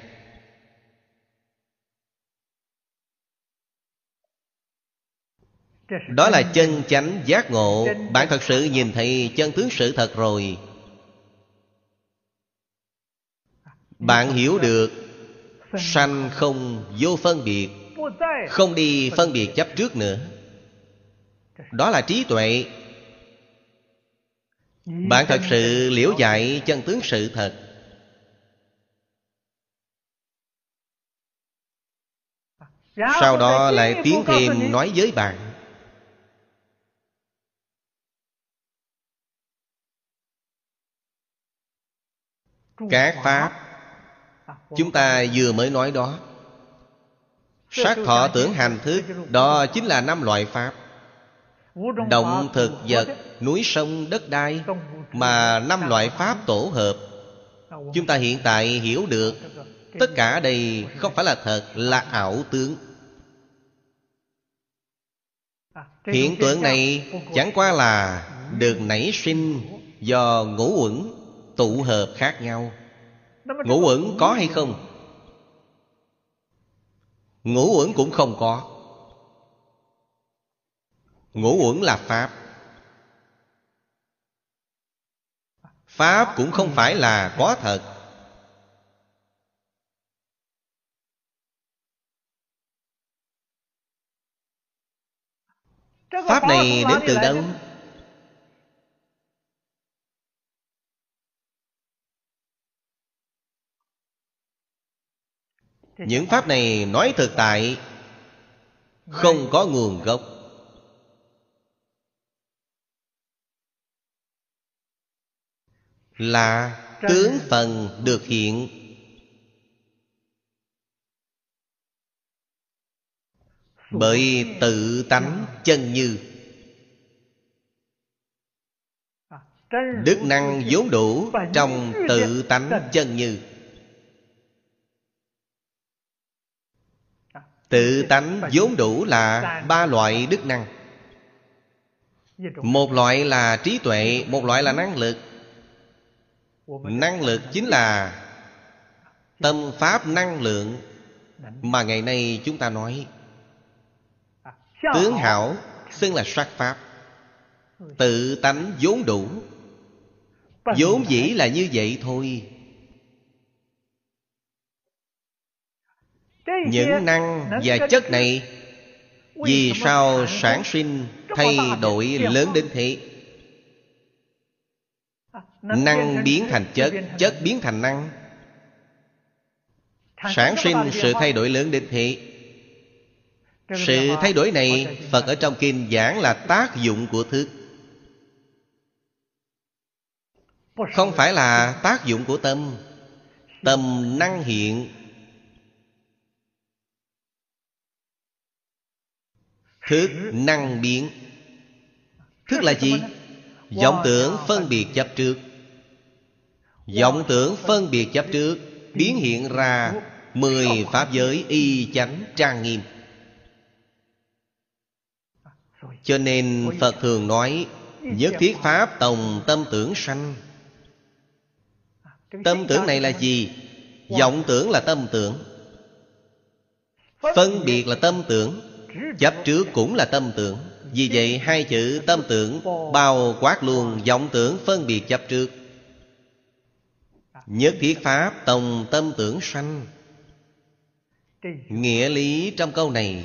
S1: Đó là chân chánh giác ngộ. Bạn thật sự nhìn thấy chân tướng sự thật rồi. Bạn hiểu được Sanh không vô phân biệt, Không đi phân biệt chấp trước nữa. Đó là trí tuệ. Bạn thật sự liễu giải chân tướng sự thật. Sau đó lại tiến thêm nói với bạn Các Pháp, Chúng ta vừa mới nói đó. Sát thọ tưởng hành thức, Đó chính là năm loại Pháp. Động thực vật, Núi sông, đất đai, Mà năm loại Pháp tổ hợp. Chúng ta hiện tại hiểu được, Tất cả đây không phải là thật, Là ảo tướng Hiện tượng này chẳng qua là Được nảy sinh Do ngũ uẩn tụ hợp khác nhau. Ngũ uẩn có hay không? Ngũ uẩn cũng không có. Ngũ uẩn là pháp. Pháp cũng không phải là có thật. Pháp này đến từ đâu những pháp này nói thực tại không có nguồn gốc. Là tướng phần được hiện. Bởi tự tánh chân như. Đức năng vốn đủ trong tự tánh chân như Tự tánh vốn đủ là ba loại đức năng. Một loại là trí tuệ, Một loại là năng lực. Năng lực chính là Tâm pháp năng lượng Mà ngày nay chúng ta nói. Tướng hảo Xưng là sát pháp. Tự tánh vốn đủ. Vốn dĩ là như vậy thôi. Những năng và chất này vì sao sản sinh thay đổi lớn đến thế? Năng biến thành chất chất biến thành năng. Sản sinh sự thay đổi lớn đến thế. Sự thay đổi này phật ở trong kinh giảng là tác dụng của thức không phải là tác dụng của tâm. Tâm năng hiện Thức năng biến. Thức là gì? vọng tưởng phân biệt chấp trước. Vọng tưởng phân biệt chấp trước Biến hiện ra Mười Pháp giới y chánh trang nghiêm. Cho nên Phật thường nói, Nhất thiết Pháp tổng tâm tưởng sanh. Tâm tưởng này là gì? vọng tưởng là tâm tưởng. Phân biệt là tâm tưởng. Chấp trước cũng là tâm tưởng, Vì vậy hai chữ tâm tưởng Bao quát luôn vọng tưởng phân biệt chấp trước. Nhất thiết Pháp tổng tâm tưởng sanh. Nghĩa lý trong câu này.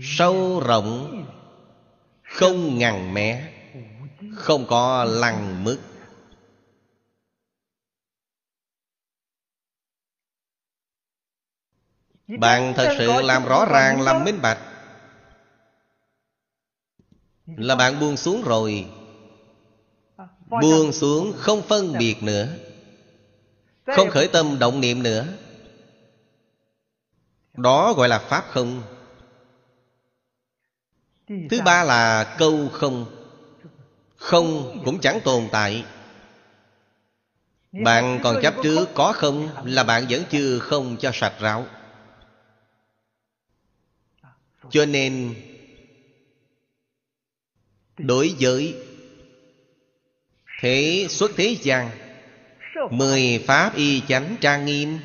S1: Sâu rộng, Không ngằn mé, Không có lăng mức. Bạn thật sự làm rõ ràng, Làm minh bạch. Là bạn buông xuống rồi. Buông xuống không phân biệt nữa. Không khởi tâm động niệm nữa. Đó gọi là Pháp không. Thứ ba là câu không. Không cũng chẳng tồn tại. Bạn còn chấp trước có không Là bạn vẫn chưa không cho sạch ráo. Cho nên, Đối với Thế xuất thế gian, Mười pháp y chánh trang nghiêm,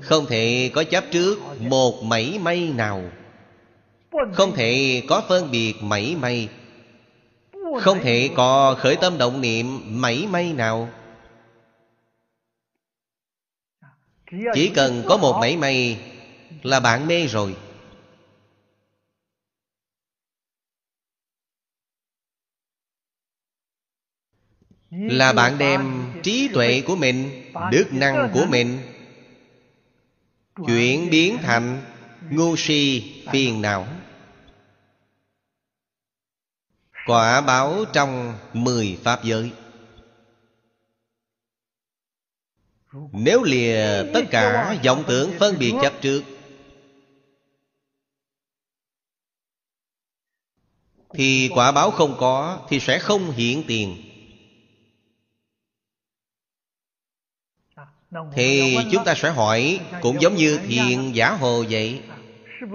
S1: Không thể có chấp trước Một mảy may nào. Không thể có phân biệt mảy may. Không thể có khởi tâm động niệm mảy may nào. Chỉ cần có một mảy may Là bạn mê rồi. Là bạn đem trí tuệ của mình, đức năng của mình. Chuyển biến thành ngu si phiền não. Quả báo trong mười pháp giới. Nếu lìa tất cả vọng tưởng phân biệt chấp trước, thì quả báo không có, thì sẽ không hiện tiền. Thì chúng ta sẽ hỏi, Cũng giống như thiền giả hồ vậy,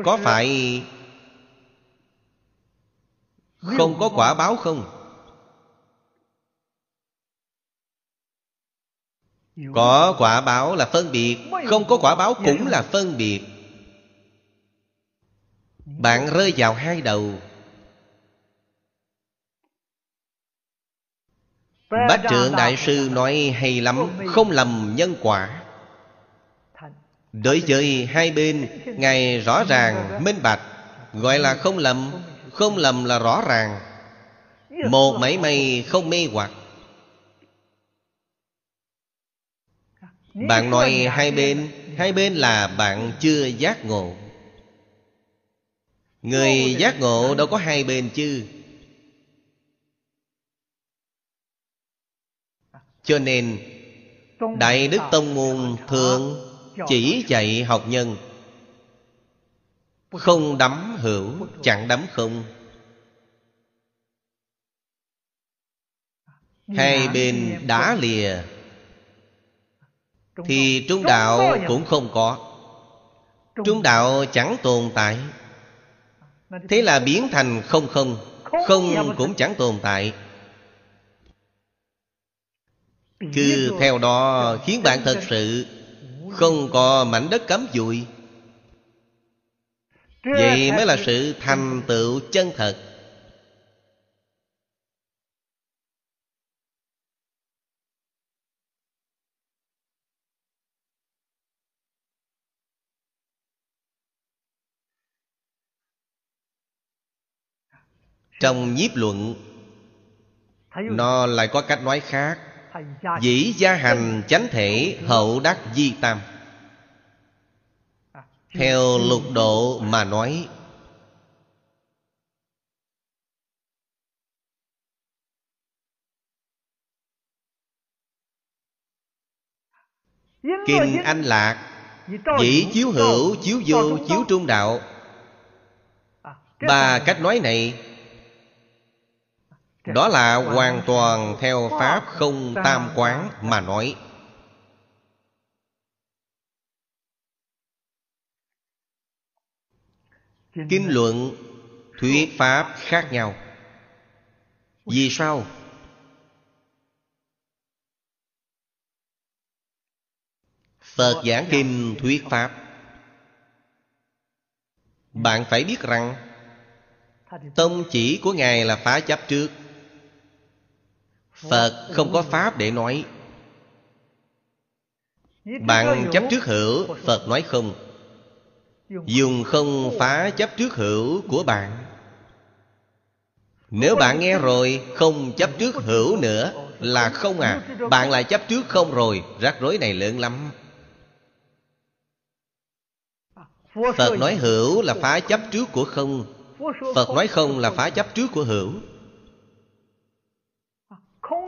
S1: Có phải Không có quả báo không? Có quả báo là phân biệt, Không có quả báo cũng là phân biệt Bạn rơi vào hai đầu Bách trưởng đại sư nói hay lắm Không lầm nhân quả. Đối với hai bên Ngài rõ ràng, minh bạch Gọi là không lầm Không lầm là rõ ràng. Một mảy may không mê hoặc. Bạn nói hai bên Hai bên là bạn chưa giác ngộ. Người giác ngộ đâu có hai bên chứ Cho nên Đại Đức Tông Môn thường chỉ dạy học nhân. Không đắm hữu, chẳng đắm không. Hai bên đá lìa Thì trung đạo cũng không có. Trung đạo chẳng tồn tại. Thế là biến thành không không Không cũng chẳng tồn tại cứ theo đó khiến bạn thật sự Không có mảnh đất cấm dụi Vậy mới là sự. thành tựu chân thật. Trong nhiếp luận Nó lại có cách nói khác Dĩ gia hành chánh thể hậu đắc di tam. Theo lục độ mà nói Kinh Anh Lạc Dĩ chiếu hữu, chiếu vô, chiếu trung đạo. Ba cách nói này đó là hoàn toàn theo Pháp không tam quán mà nói. Kinh luận, thuyết Pháp khác nhau. Vì sao? Phật giảng kinh thuyết Pháp. Bạn phải biết rằng Tông chỉ của Ngài là phá chấp trước. Phật không có pháp để nói. Bạn chấp trước hữu, Phật nói không. Dùng không phá chấp trước hữu của bạn. Nếu bạn nghe rồi, không chấp trước hữu nữa là không à. Bạn lại chấp trước không rồi, rắc rối này lớn lắm. Phật nói hữu là phá chấp trước của không. Phật nói không là phá chấp trước của hữu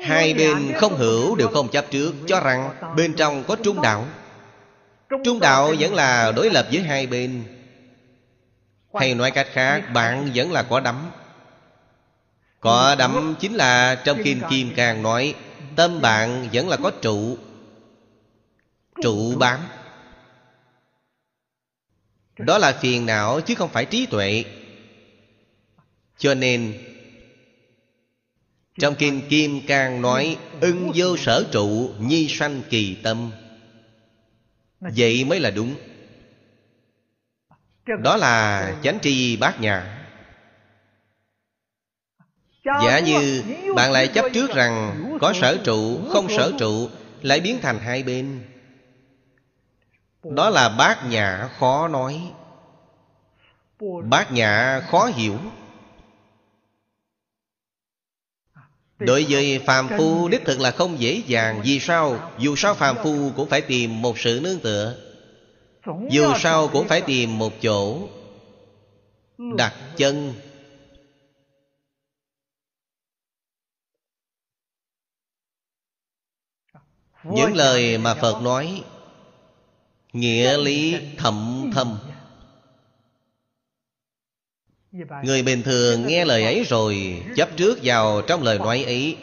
S1: hai bên không hữu đều không chấp trước, cho rằng bên trong có trung đạo. Trung đạo vẫn là đối lập với hai bên. Hay nói cách khác, bạn vẫn là có đắm có đắm chính là trong kim Kim càng nói, Tâm bạn vẫn là có trụ. Trụ bám. Đó là phiền não chứ không phải trí tuệ. Cho nên trong Kinh Kim Cang nói Ưng vô sở trụ Nhi sanh kỳ tâm. Vậy mới là đúng. Đó là chánh tri bát nhã Giả như bạn lại chấp trước rằng Có sở trụ, không sở trụ Lại biến thành hai bên. Đó là bát nhã khó nói. Bát nhã khó hiểu. Đối với phàm phu đích thực là không dễ dàng. Vì sao? Dù sao phàm phu cũng phải tìm một sự nương tựa. Dù sao cũng phải tìm một chỗ Đặt chân. Những lời mà Phật nói Nghĩa lý thậm thâm Người bình thường nghe lời ấy rồi, Chấp trước vào trong lời nói ấy.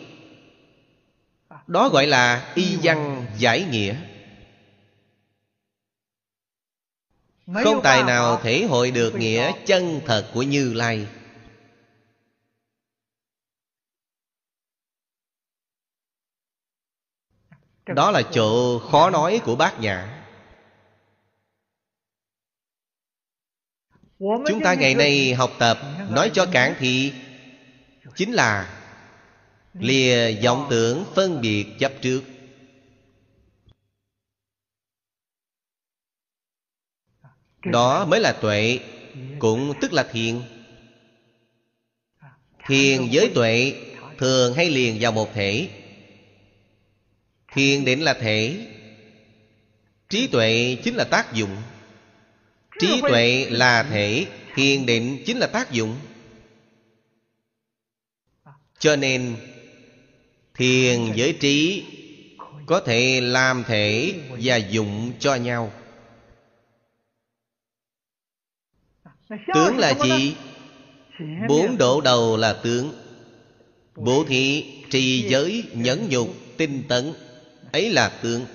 S1: Đó gọi là y văn giải nghĩa. Không tài nào thể hội được nghĩa chân thật của Như Lai. Đó là chỗ khó nói của bác nhã Chúng ta ngày nay học tập Nói cho cản thị Chính là Lìa vọng tưởng phân biệt chấp trước. Đó mới là tuệ Cũng tức là thiền. Thiền với tuệ Thường hay liền vào một thể. Thiền định là thể. Trí tuệ chính là tác dụng Trí tuệ là thể Thiền định chính là tác dụng. Cho nên Thiền với trí Có thể làm thể Và dụng cho nhau. Tướng là gì? Bốn độ đầu là tướng. Bố thị, trì giới, nhẫn nhục, tinh tấn ấy là tướng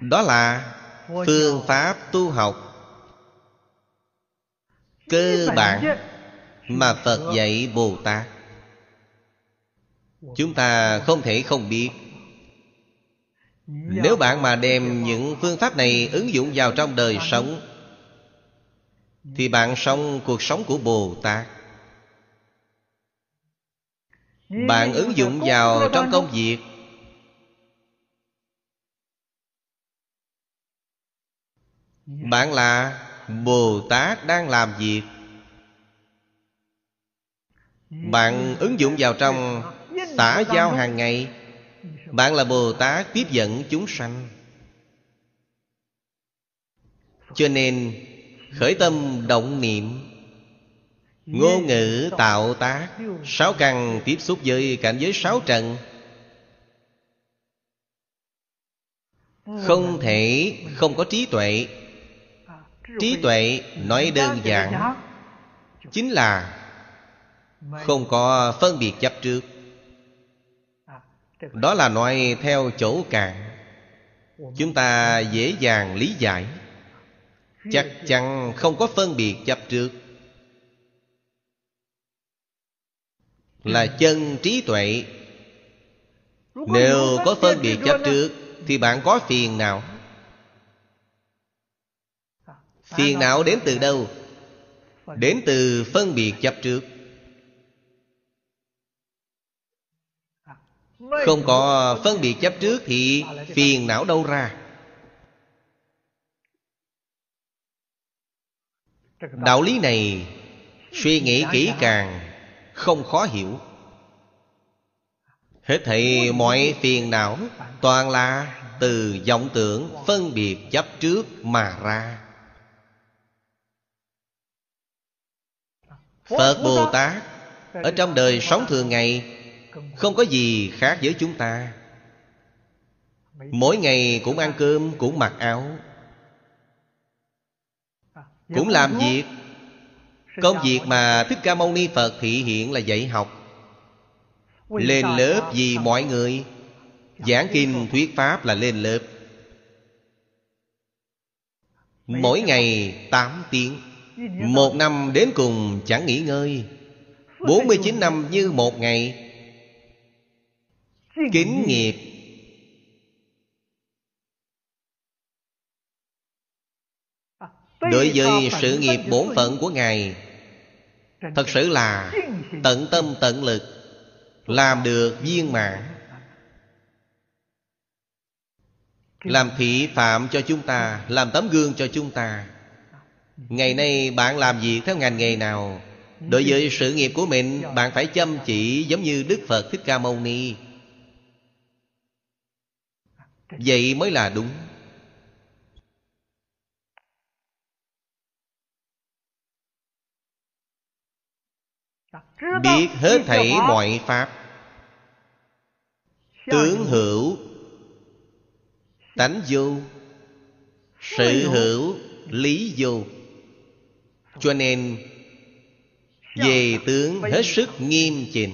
S1: đó là phương pháp tu học. Cơ bản mà phật dạy bồ tát. Chúng ta không thể không biết. Nếu bạn mà đem những phương pháp này ứng dụng vào trong đời sống, thì bạn sống cuộc sống của bồ tát. Bạn ứng dụng vào trong công việc bạn là bồ tát đang làm việc. Bạn ứng dụng vào trong xã giao hàng ngày. Bạn là bồ tát tiếp dẫn chúng sanh. Cho nên Khởi tâm động niệm Ngôn ngữ tạo tác Sáu căn tiếp xúc với cảnh giới sáu trần. Không thể không có trí tuệ Trí tuệ nói đơn giản, Chính là Không có phân biệt chấp trước. Đó là nói theo chỗ cạn. Chúng ta dễ dàng lý giải. Chắc chắn không có phân biệt chấp trước. Là chân trí tuệ. Nếu có phân biệt chấp trước, thì bạn có phiền nào? Phiền não đến từ đâu? Đến từ phân biệt chấp trước. Không có phân biệt chấp trước Thì phiền não đâu ra. Đạo lý này Suy nghĩ kỹ càng, Không khó hiểu. Hết thảy mọi phiền não Toàn là từ vọng tưởng phân biệt chấp trước mà ra. Phật Bồ Tát Ở trong đời sống thường ngày, Không có gì khác với chúng ta. Mỗi ngày cũng ăn cơm, Cũng mặc áo. Cũng làm việc. Công việc mà Thích Ca Mâu Ni Phật thị hiện là dạy học. Lên lớp vì mọi người. Giảng kinh, thuyết pháp là lên lớp. Mỗi ngày 8 tiếng. Một năm đến cùng chẳng nghỉ ngơi. 49 năm như một ngày. Kính nghiệp. Đối với sự nghiệp bổn phận của Ngài, Thật sự là tận tâm tận lực, Làm được viên mãn. Làm thị phạm cho chúng ta, Làm tấm gương cho chúng ta. Ngày nay bạn làm việc theo ngành nghề nào? Đối với sự nghiệp của mình, Bạn phải chăm chỉ giống như Đức Phật Thích Ca Mâu Ni. Vậy mới là đúng. Biết hết thảy mọi Pháp. Tướng hữu, Tánh vô. Sự hữu, Lý vô. Cho nên Về tướng hết sức nghiêm chỉnh.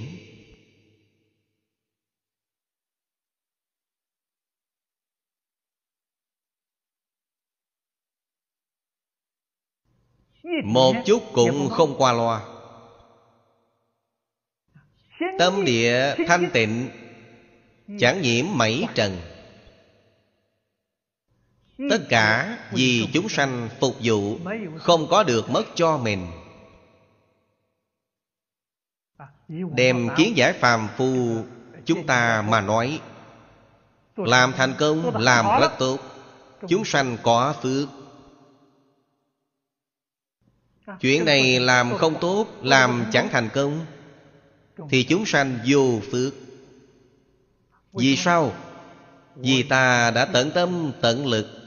S1: Một chút cũng không qua loa. Tâm địa thanh tịnh Chẳng nhiễm mảy trần Tất cả vì chúng sanh phục vụ, Không có được mất cho mình. Đem kiến giải phàm phu Chúng ta mà nói, Làm thành công, Làm rất tốt, Chúng sanh có phước. Chuyện này làm không tốt, Làm chẳng thành công, Thì chúng sanh vô phước. Vì sao? Vì ta đã tận tâm, tận lực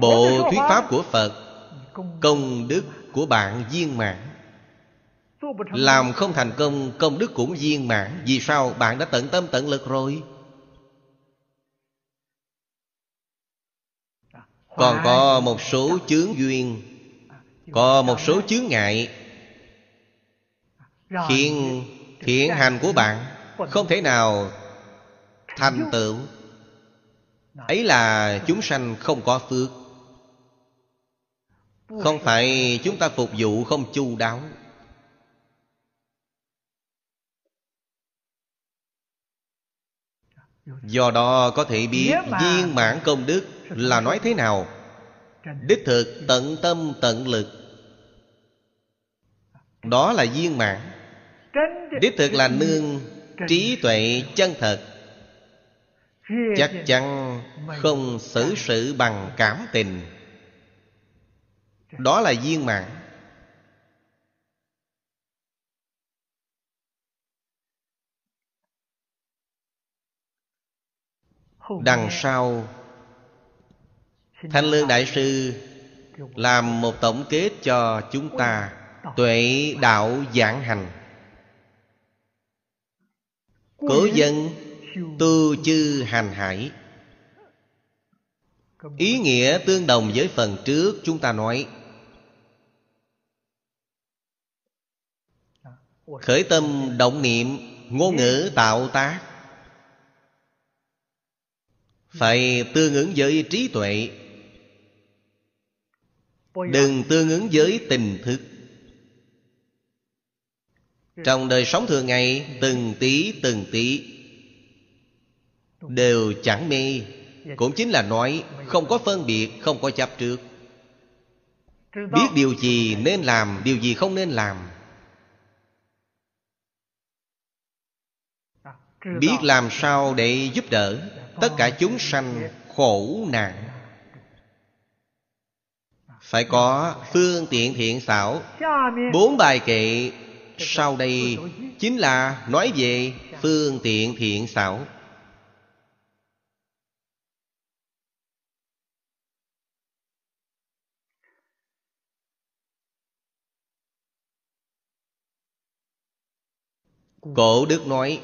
S1: Bộ thuyết pháp của Phật Công đức. của bạn viên mãn. Làm không thành công Công đức cũng viên mãn. Vì sao? Bạn đã tận tâm tận lực rồi. Còn có một số chướng duyên. Có một số chướng ngại. Khiến thiện hành của bạn Không thể nào thành tựu ấy là chúng sanh không có phước. Không phải chúng ta phục vụ không chu đáo. Do đó có thể biết viên mãn công đức là nói thế nào? đích thực tận tâm tận lực. Đó là viên mãn. Đích thực là nương trí tuệ chân thật chắc chắn không xử sự bằng cảm tình? Đó là viên mãn. Đằng sau thanh lương đại sư làm một tổng kết cho chúng ta tuệ đạo giảng hành. Cố dân tu chư hành hải. Ý nghĩa tương đồng với phần trước chúng ta nói. Khởi tâm động niệm, ngôn ngữ tạo tác. Phải tương ứng với trí tuệ. Đừng tương ứng với tình thức. Trong đời sống thường ngày, từng tí từng tí đều chẳng mê. Cũng chính là nói, không có phân biệt, không có chấp trước. Biết điều gì nên làm, điều gì không nên làm. Biết làm sao để giúp đỡ tất cả chúng sanh khổ nạn. Phải có phương tiện thiện xảo. Bốn bài kệ sau đây chính là nói về phương tiện thiện xảo. Cổ đức nói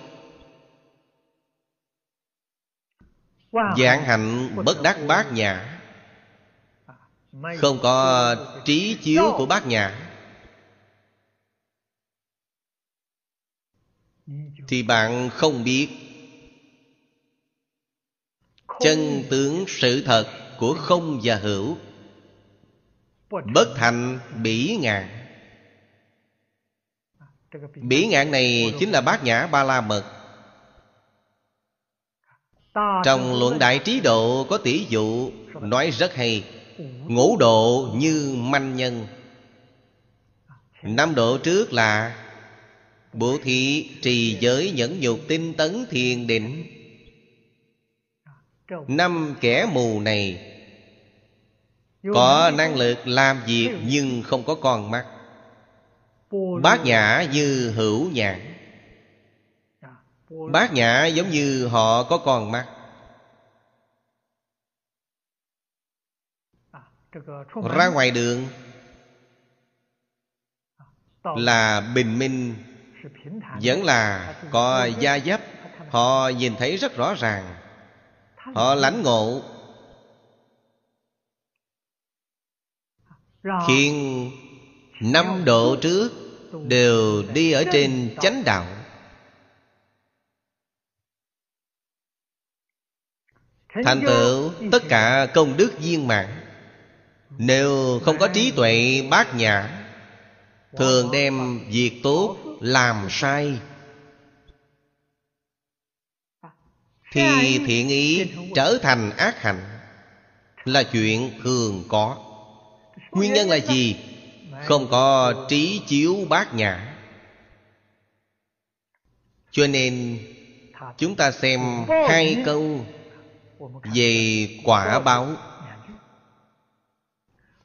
S1: Giảng hạnh bất đắc bát nhã. Không có trí chiếu của bát nhã. Thì bạn không biết Chân tướng sự thật của không và hữu Bất thành bỉ ngạn Bỉ ngạn này chính là bát nhã ba la mật trong luận đại trí độ có tỷ dụ, Nói rất hay. Ngũ độ như manh nhân. Năm độ trước là Bố thí trì giới nhẫn nhục tinh tấn thiền định. Năm kẻ mù này Có năng lực làm việc nhưng không có con mắt. Bát nhã như hữu nhãn. Bát nhã giống như họ có con mắt. Ra ngoài đường Là bình minh Vẫn là có gia dấp. Họ nhìn thấy rất rõ ràng. Họ lãnh ngộ. Khiến năm độ trước Đều đi ở trên chánh đạo. Thành tựu tất cả công đức viên mãn. Nếu không có trí tuệ bát nhã, Thường đem việc tốt làm sai. Thì thiện ý trở thành ác hạnh Là chuyện thường có. Nguyên nhân là gì? Không có trí chiếu bát nhã. Cho nên, Chúng ta xem hai câu về quả báo.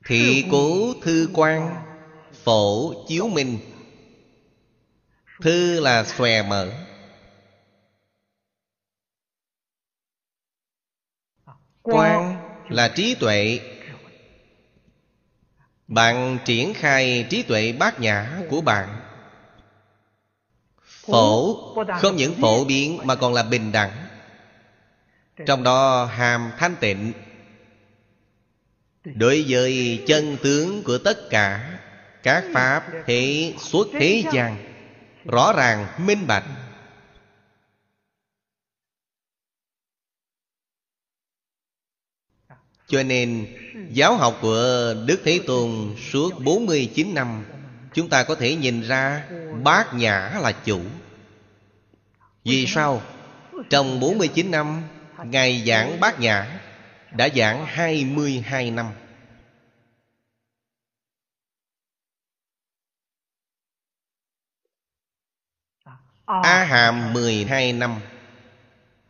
S1: Thị cố thư quan phổ chiếu minh. Thư là xòe mở. Quan là trí tuệ bạn triển khai trí tuệ bát nhã của bạn. Phổ không những phổ biến mà còn là bình đẳng. Trong đó hàm thanh tịnh. Đối với chân tướng của tất cả Các Pháp hệ xuất thế gian Rõ ràng minh bạch Cho nên, giáo học của Đức Thế Tôn suốt 49 năm, Chúng ta có thể nhìn ra bát nhã là chủ. Vì sao? Trong 49 năm, Ngài giảng bát nhã Đã giảng 22 năm. A Hàm 12 năm,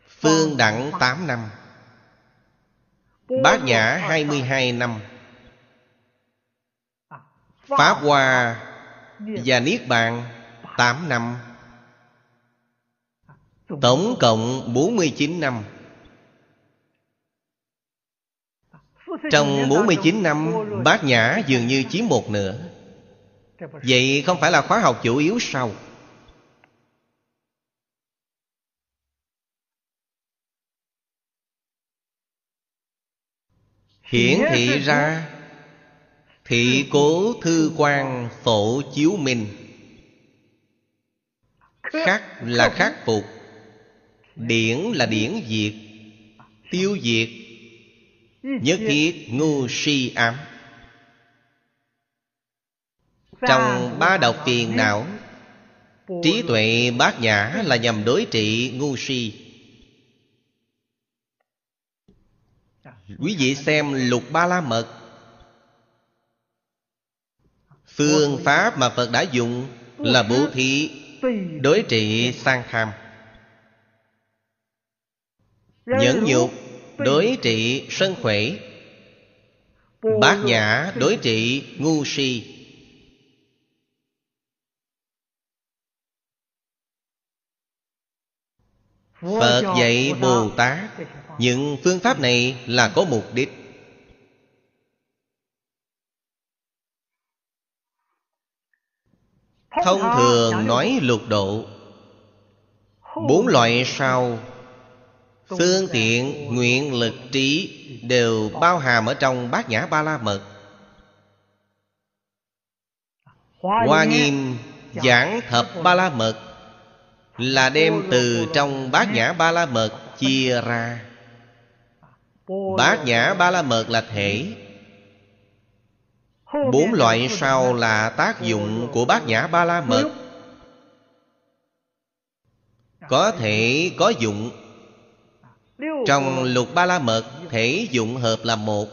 S1: Phương Đẳng 8 năm. Bát Nhã 22 năm. Pháp Hoa và Niết Bàn 8 năm. Tổng cộng 49 năm. Trong 49 năm, Bát Nhã dường như chiếm một nửa. Vậy không phải là khóa học chủ yếu sau Hiển thị ra Thị cố thư quan phổ chiếu minh. Khắc là khắc phục Điển là điển diệt Tiêu diệt Nhất thiết ngu si ám. Trong ba độc phiền não Trí tuệ bát nhã là nhằm đối trị ngu si Quý vị xem lục ba la mật. Phương pháp mà Phật đã dùng Là bố thí Đối trị sang tham. Nhẫn nhục Đối trị sân khỏe. Bát nhã đối trị ngu si. Phật dạy Bồ Tát những phương pháp này là có mục đích. Thông thường nói lục độ. Bốn loại sau Phương tiện, nguyện lực, trí Đều bao hàm ở trong bát nhã ba la mật. Hoa nghiêm giảng thập ba la mật Là đem từ trong bát nhã ba la mật chia ra Bát nhã ba la mật là thể Bốn loại sau là tác dụng của bát nhã ba la mật? Có thể có dụng. Trong lục ba la mật Thể dụng hợp là một.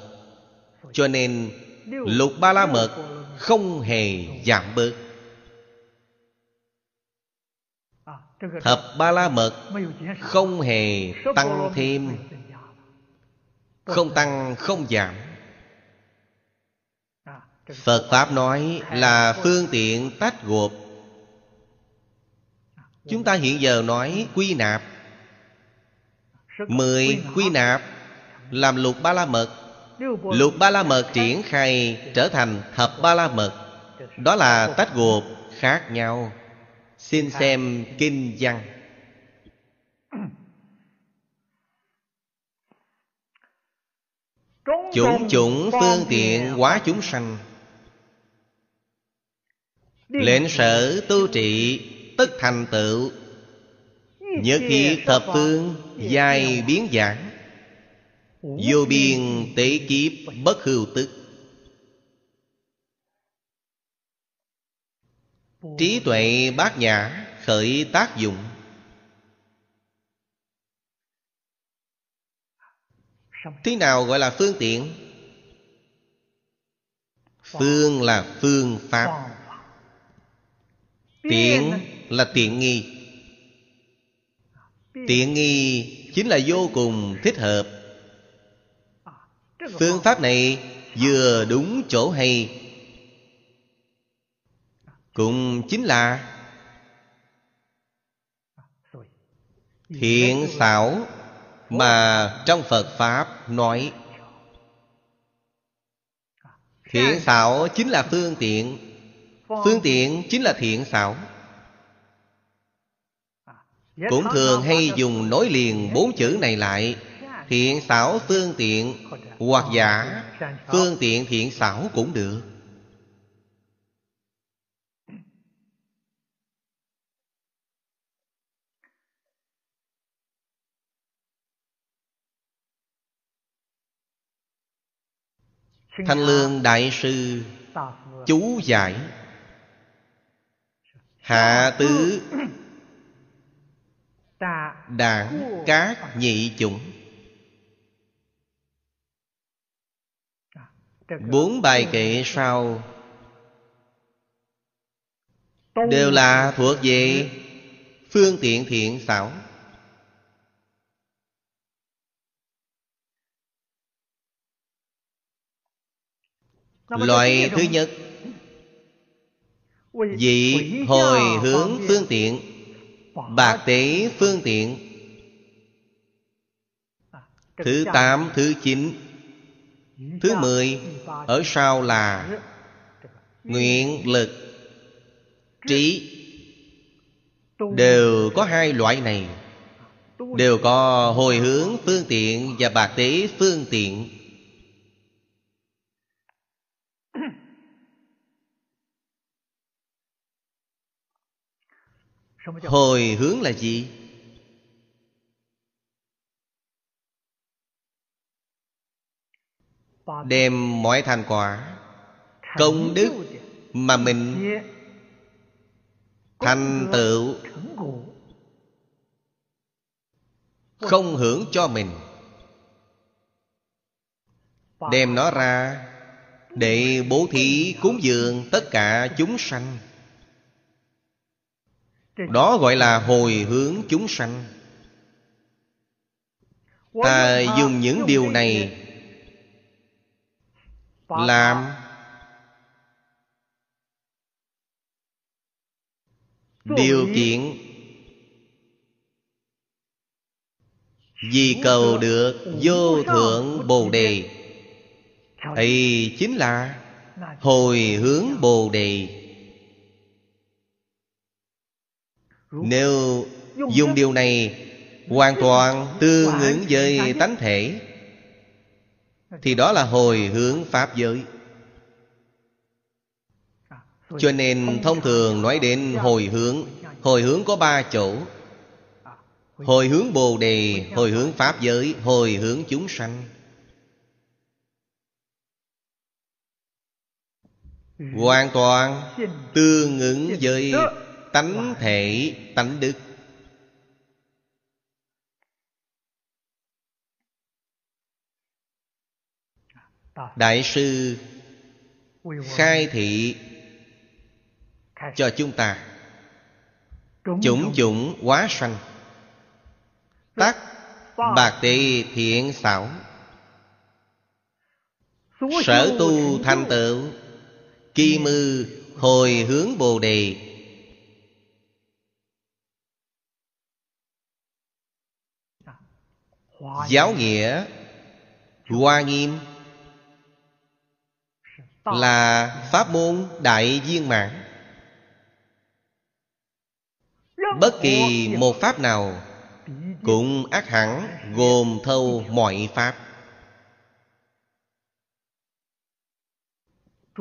S1: Cho nên lục ba la mật Không hề giảm bớt. Thập ba la mật Không hề tăng thêm Không tăng không giảm. Phật Pháp nói là phương tiện tách gộp. Chúng ta hiện giờ nói quy nạp. Mười quy nạp. Làm lục ba la mật. Lục ba la mật triển khai trở thành thập ba la mật. Đó là tách gộp. khác nhau. Xin xem kinh văn Chủng chủng phương tiện quá chúng sanh. Lệnh sở tu trị Tất thành tựu. Nhất thiết thập phương Dài biến giảng Vô biên tế kiếp Bất hưu tức. Trí tuệ bát nhã Khởi tác dụng Thế nào gọi là phương tiện? Phương là phương pháp. Tiện là tiện nghi. Tiện nghi chính là vô cùng thích hợp. Phương pháp này vừa đúng chỗ hay. Cũng chính là Thiện xảo Mà trong Phật Pháp nói Thiện xảo chính là phương tiện Phương tiện chính là thiện xảo. Cũng thường hay dùng nối liền bốn chữ này lại Thiện xảo phương tiện Hoặc giả Phương tiện thiện xảo cũng được Thanh Lương Đại Sư Chú giải. Hạ tứ Đảng các nhị chủng. Bốn bài kệ sau Đều là thuộc về Phương tiện thiện xảo Loại thứ nhất. Vị hồi hướng phương tiện Bạc tế phương tiện. Thứ tám, thứ chín Thứ mười Ở sau là Nguyện lực Trí. Đều có hai loại này. Đều có hồi hướng phương tiện Và bạc tế phương tiện Hồi hướng là gì? Đem mọi thành quả Công đức Mà mình Thành tựu Không hưởng cho mình. Đem nó ra Để bố thí cúng dường tất cả chúng sanh đó gọi là hồi hướng chúng sanh. Ta dùng những điều này Làm Điều kiện Vì cầu được vô thượng Bồ Đề. Thì chính là hồi hướng bồ đề. Nếu dùng điều này hoàn toàn tương ứng với tánh thể thì đó là hồi hướng pháp giới. Cho nên thông thường nói đến hồi hướng hồi hướng có ba chỗ. Hồi hướng bồ đề hồi hướng pháp giới hồi hướng chúng sanh. Hoàn toàn tương ứng với tánh thể tánh đức. Đại sư khai thị cho chúng ta. Chủng chủng quá sanh. Tắc bạc tỳ thiện xảo. Sở tu thành tựu. Kỳ mư hồi hướng Bồ Đề Giáo nghĩa Hoa nghiêm Là pháp môn đại viên mãn. Bất kỳ một pháp nào Cũng ác hẳn gồm thâu mọi pháp.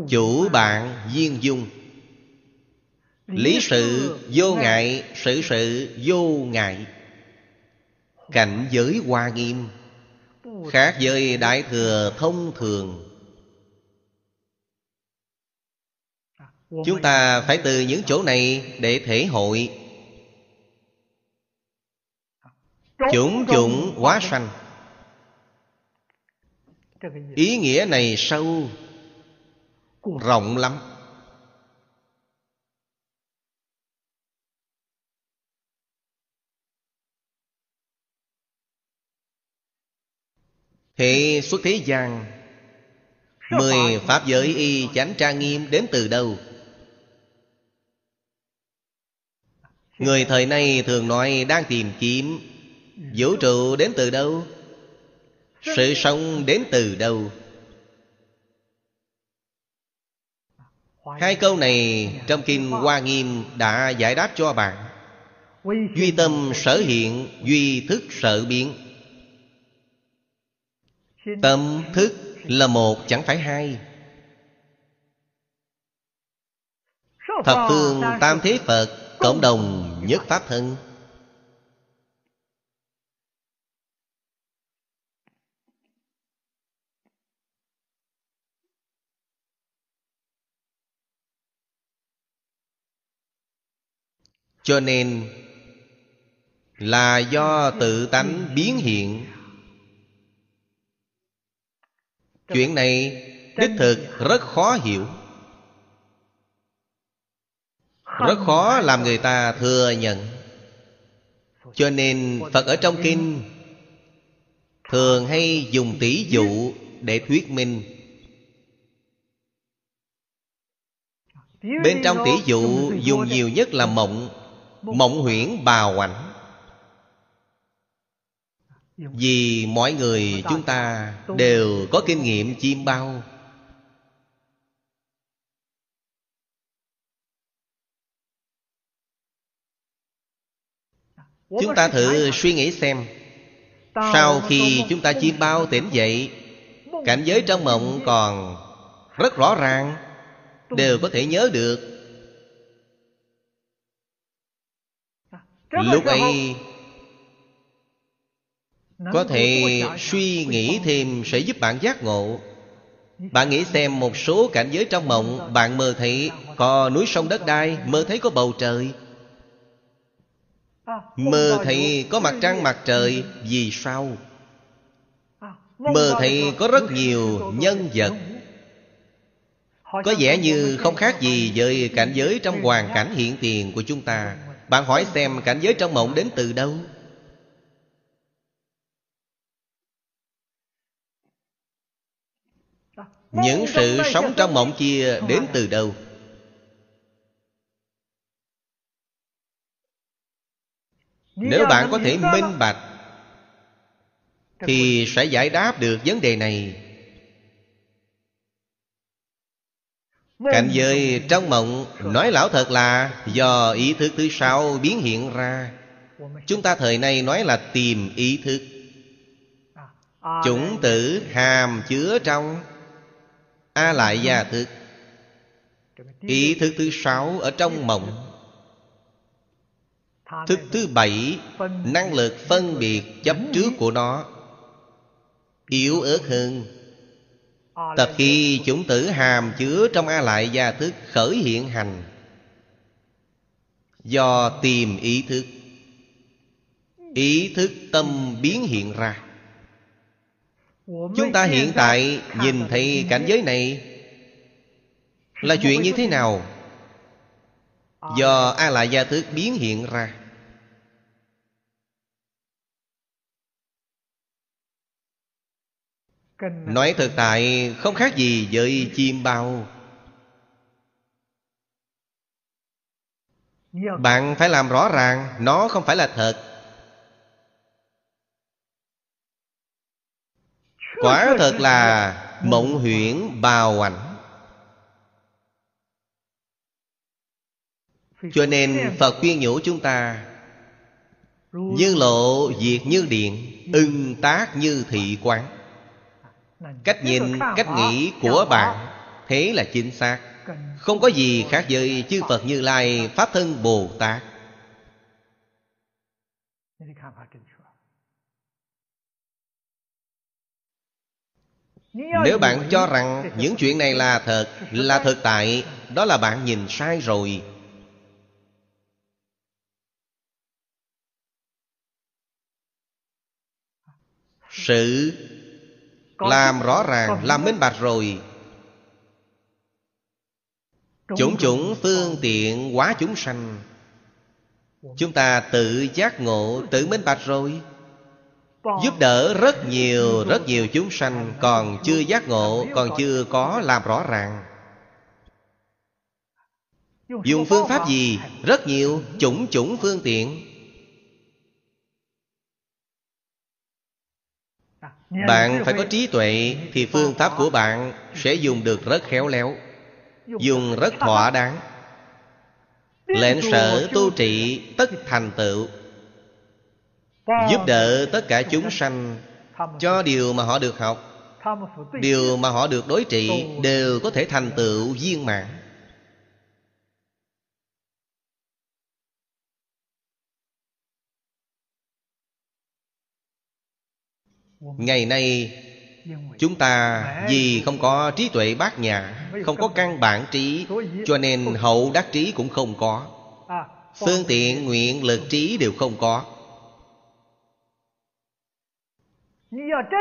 S1: Chủ bạn duyên dung. Lý sự vô ngại Sự sự vô ngại Cảnh giới hoa nghiêm, Khác với đại thừa thông thường. Chúng ta phải từ những chỗ này để thể hội. Chủng chủng hóa sanh. Ý nghĩa này sâu, rộng lắm. Hệ xuất thế gian Mười Pháp giới y chánh trang nghiêm đến từ đâu? Người thời nay thường nói đang tìm kiếm Vũ trụ đến từ đâu? Sự sống đến từ đâu? Hai câu này trong Kinh Hoa Nghiêm đã giải đáp cho bạn Duy tâm sở hiện, duy thức sở biến Tâm thức là một, chẳng phải hai. Thập phương tam thế Phật Cộng đồng nhất Pháp thân. Cho nên Là do tự tánh biến hiện Chuyện này đích thực rất khó hiểu. Rất khó làm người ta thừa nhận. Cho nên Phật ở trong kinh Thường hay dùng tỷ dụ để thuyết minh. Bên trong tỷ dụ dùng nhiều nhất là mộng Mộng huyễn, bào ảnh. Vì mọi người chúng ta đều có kinh nghiệm chiêm bao. Chúng ta thử suy nghĩ xem, Sau khi chúng ta chiêm bao tỉnh dậy, Cảnh giới trong mộng còn rất rõ ràng, Đều có thể nhớ được. Lúc ấy có thể suy nghĩ thêm sẽ giúp bạn giác ngộ. Bạn nghĩ xem một số cảnh giới trong mộng Bạn mơ thấy có núi sông đất đai Mơ thấy có bầu trời. Mơ thấy có mặt trăng mặt trời Vì sao? Mơ thấy có rất nhiều nhân vật. Có vẻ như không khác gì với cảnh giới trong hoàn cảnh hiện tiền của chúng ta. Bạn hỏi xem cảnh giới trong mộng đến từ đâu Những sự sống trong mộng kia đến từ đâu? Nếu bạn có thể minh bạch Thì sẽ giải đáp được vấn đề này. Cảnh giới trong mộng Nói lão thật là Do ý thức thứ sáu biến hiện ra. Chúng ta thời nay nói là tìm ý thức. Chủng tử hàm chứa trong A lại gia thức Ý thức thứ sáu ở trong mộng. Thức thứ bảy, Năng lực phân biệt chấp trước của nó. Yếu ớt hơn. Tập khi chủng tử hàm chứa trong A lại gia thức khởi hiện hành. Do tìm ý thức. Ý thức tâm biến hiện ra. Chúng ta hiện tại nhìn thấy cảnh giới này Là chuyện như thế nào? Do A lại gia thức biến hiện ra. Nói thực tại không khác gì với chim bao. Bạn phải làm rõ ràng Nó không phải là thật Quả thật là mộng huyễn bào ảnh Cho nên Phật khuyên nhủ chúng ta Như lộ diệt như điện Ưng tác như thị quán. Cách nhìn, cách nghĩ của bạn Thế là chính xác. Không có gì khác với chư Phật Như Lai Pháp thân Bồ Tát. Nếu bạn cho rằng những chuyện này là thật Là thực tại Đó là bạn nhìn sai rồi. Sự làm rõ ràng làm minh bạch rồi. Chủng chủng phương tiện quá chúng sanh. Chúng ta tự giác ngộ tự minh bạch rồi giúp đỡ rất nhiều rất nhiều chúng sanh, còn chưa giác ngộ, còn chưa có làm rõ ràng. Dùng phương pháp gì? Rất nhiều, chủng chủng phương tiện. Bạn phải có trí tuệ Thì phương pháp của bạn sẽ dùng được rất khéo léo, Dùng rất thỏa đáng. Lệnh sở tu trị tất thành tựu. Giúp đỡ tất cả chúng sanh Cho điều mà họ được học. Điều mà họ được đối trị Đều có thể thành tựu viên mãn. Ngày nay chúng ta vì không có trí tuệ bát nhã không có căn bản trí cho nên hậu đắc trí cũng không có. Phương tiện nguyện lực trí đều không có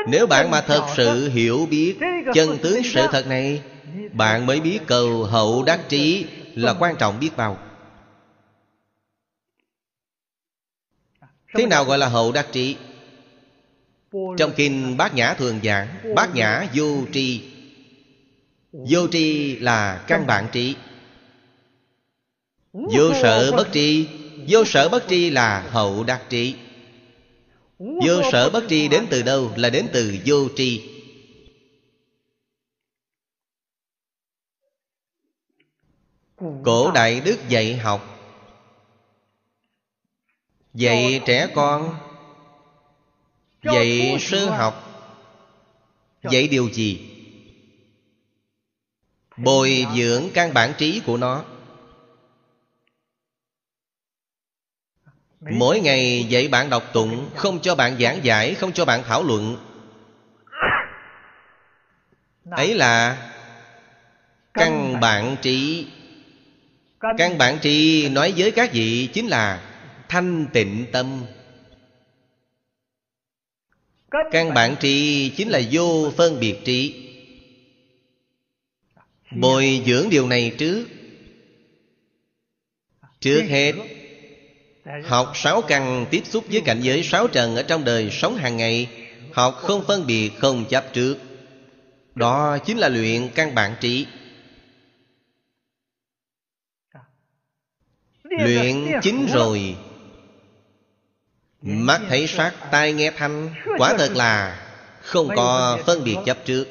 S1: nếu bạn mà thật sự hiểu biết chân tướng sự thật này, bạn mới biết cầu hậu đắc trí là quan trọng biết bao. Thế nào gọi là hậu đắc trí? Trong kinh Bát Nhã thường giảng, Bát Nhã vô tri. Vô tri là căn bản trí. Vô sở bất tri, Vô sở bất tri là hậu đắc trí. Vô sở bất tri đến từ đâu? Là đến từ vô tri. Cổ Đại Đức dạy học. Dạy trẻ con. Dạy sơ học. Dạy điều gì? Bồi dưỡng căn bản trí của nó Mỗi ngày dạy bạn đọc tụng Không cho bạn giảng giải Không cho bạn thảo luận. Ấy là Căn bản trí Căn bản trí nói với các vị Chính là thanh tịnh tâm. Căn bản trí chính là vô phân biệt trí Bồi dưỡng điều này trước. Trước hết Học sáu căn tiếp xúc với cảnh giới sáu trần Ở trong đời sống hàng ngày. Học không phân biệt không chấp trước. Đó chính là luyện căn bản trí. Luyện chính rồi. Mắt thấy sắc, tai nghe thanh. Quả thật là không có phân biệt chấp trước.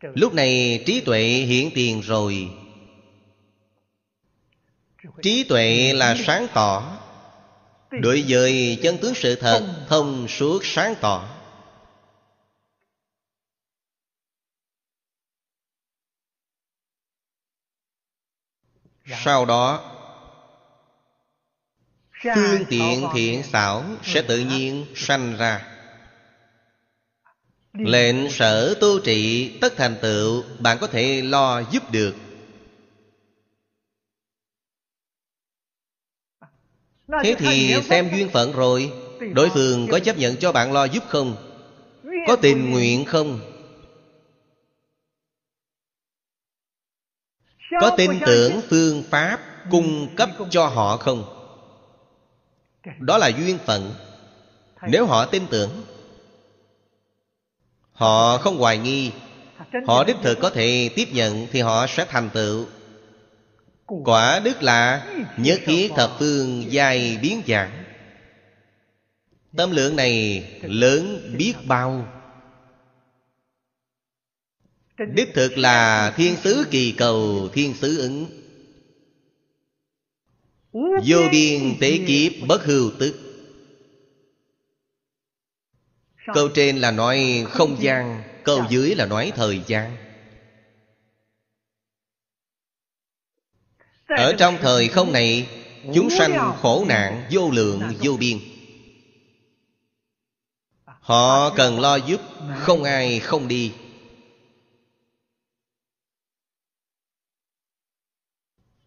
S1: Lúc này trí tuệ hiện tiền rồi. Trí tuệ là sáng tỏ. Đối với chân tướng sự thật, Thông suốt sáng tỏ. Sau đó, Phương tiện thiện xảo Sẽ tự nhiên sanh ra. Lệnh sở tu trị tất thành tựu, Bạn có thể lo giúp được. Thế thì xem duyên phận rồi. Đối phương có chấp nhận cho bạn lo giúp không? Có tình nguyện không? Có tin tưởng phương pháp Cung cấp cho họ không? Đó là duyên phận. Nếu họ tin tưởng Họ không hoài nghi. Họ đích thực có thể tiếp nhận Thì họ sẽ thành tựu Quả đức là Nhất thiết thập phương dài biến dạng. Tâm lượng này lớn biết bao. Đích thực là thiên sứ kỳ cầu Thiên sứ ứng. Vô biên tế kiếp bất hưu tức. Câu trên là nói không gian Câu dưới là nói thời gian Ở trong thời không này, Chúng sanh khổ nạn, vô lượng, vô biên. Họ cần lo giúp, Không ai không đi.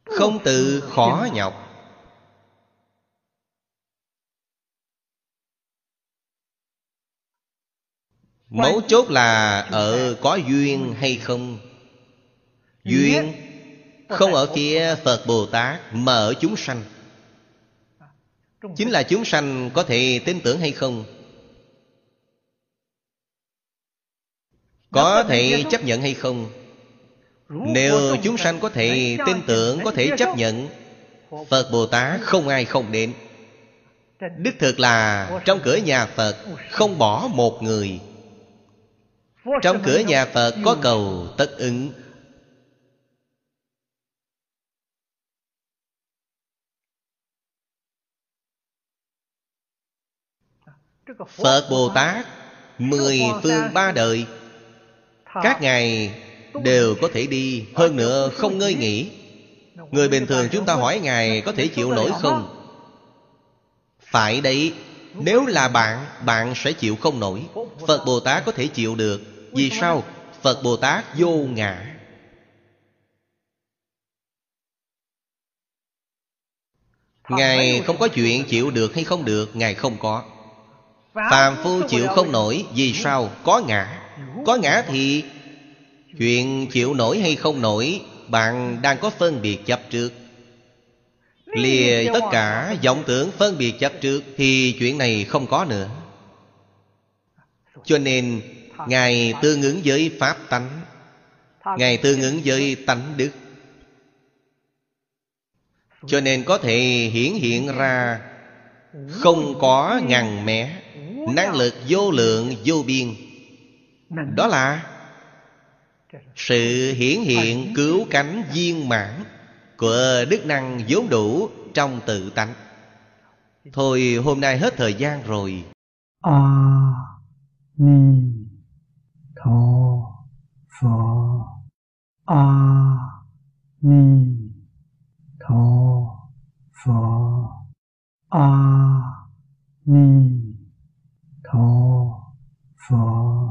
S1: Không tự khó nhọc. Mấu chốt là ở có duyên hay không? Duyên không ở phía Phật Bồ Tát Mà ở chúng sanh. Chính là chúng sanh có thể tin tưởng hay không? Có thể chấp nhận hay không? Nếu chúng sanh có thể tin tưởng, Có thể chấp nhận, Phật Bồ Tát không ai không đến. Đích thực là Trong cửa nhà Phật Không bỏ một người. Trong cửa nhà Phật có cầu tất ứng. Phật Bồ Tát, Mười phương ba đời, Các ngài đều có thể đi. Hơn nữa không ngơi nghỉ. Người bình thường chúng ta hỏi Ngài có thể chịu nổi không? Phải đấy. Nếu là bạn Bạn sẽ chịu không nổi. Phật Bồ Tát có thể chịu được. Vì sao? Phật Bồ Tát vô ngã. Ngài không có chuyện chịu được hay không được? Ngài không có. Phàm phu chịu không nổi, Vì sao? Có ngã. Có ngã thì Chuyện chịu nổi hay không nổi, Bạn đang có phân biệt chấp trước. Lìa tất cả vọng tưởng phân biệt chấp trước Thì chuyện này không có nữa. Cho nên, Ngài tương ứng với Pháp tánh. Ngài tương ứng với tánh đức. Cho nên có thể hiển hiện ra Không có ngàn mẻ năng lực vô lượng vô biên. Đó là sự hiển hiện cứu cánh viên mãn của đức năng vốn đủ trong tự tánh. Thôi hôm nay hết thời gian rồi.
S2: A ni tho pho a ni tho pho a ni tho phật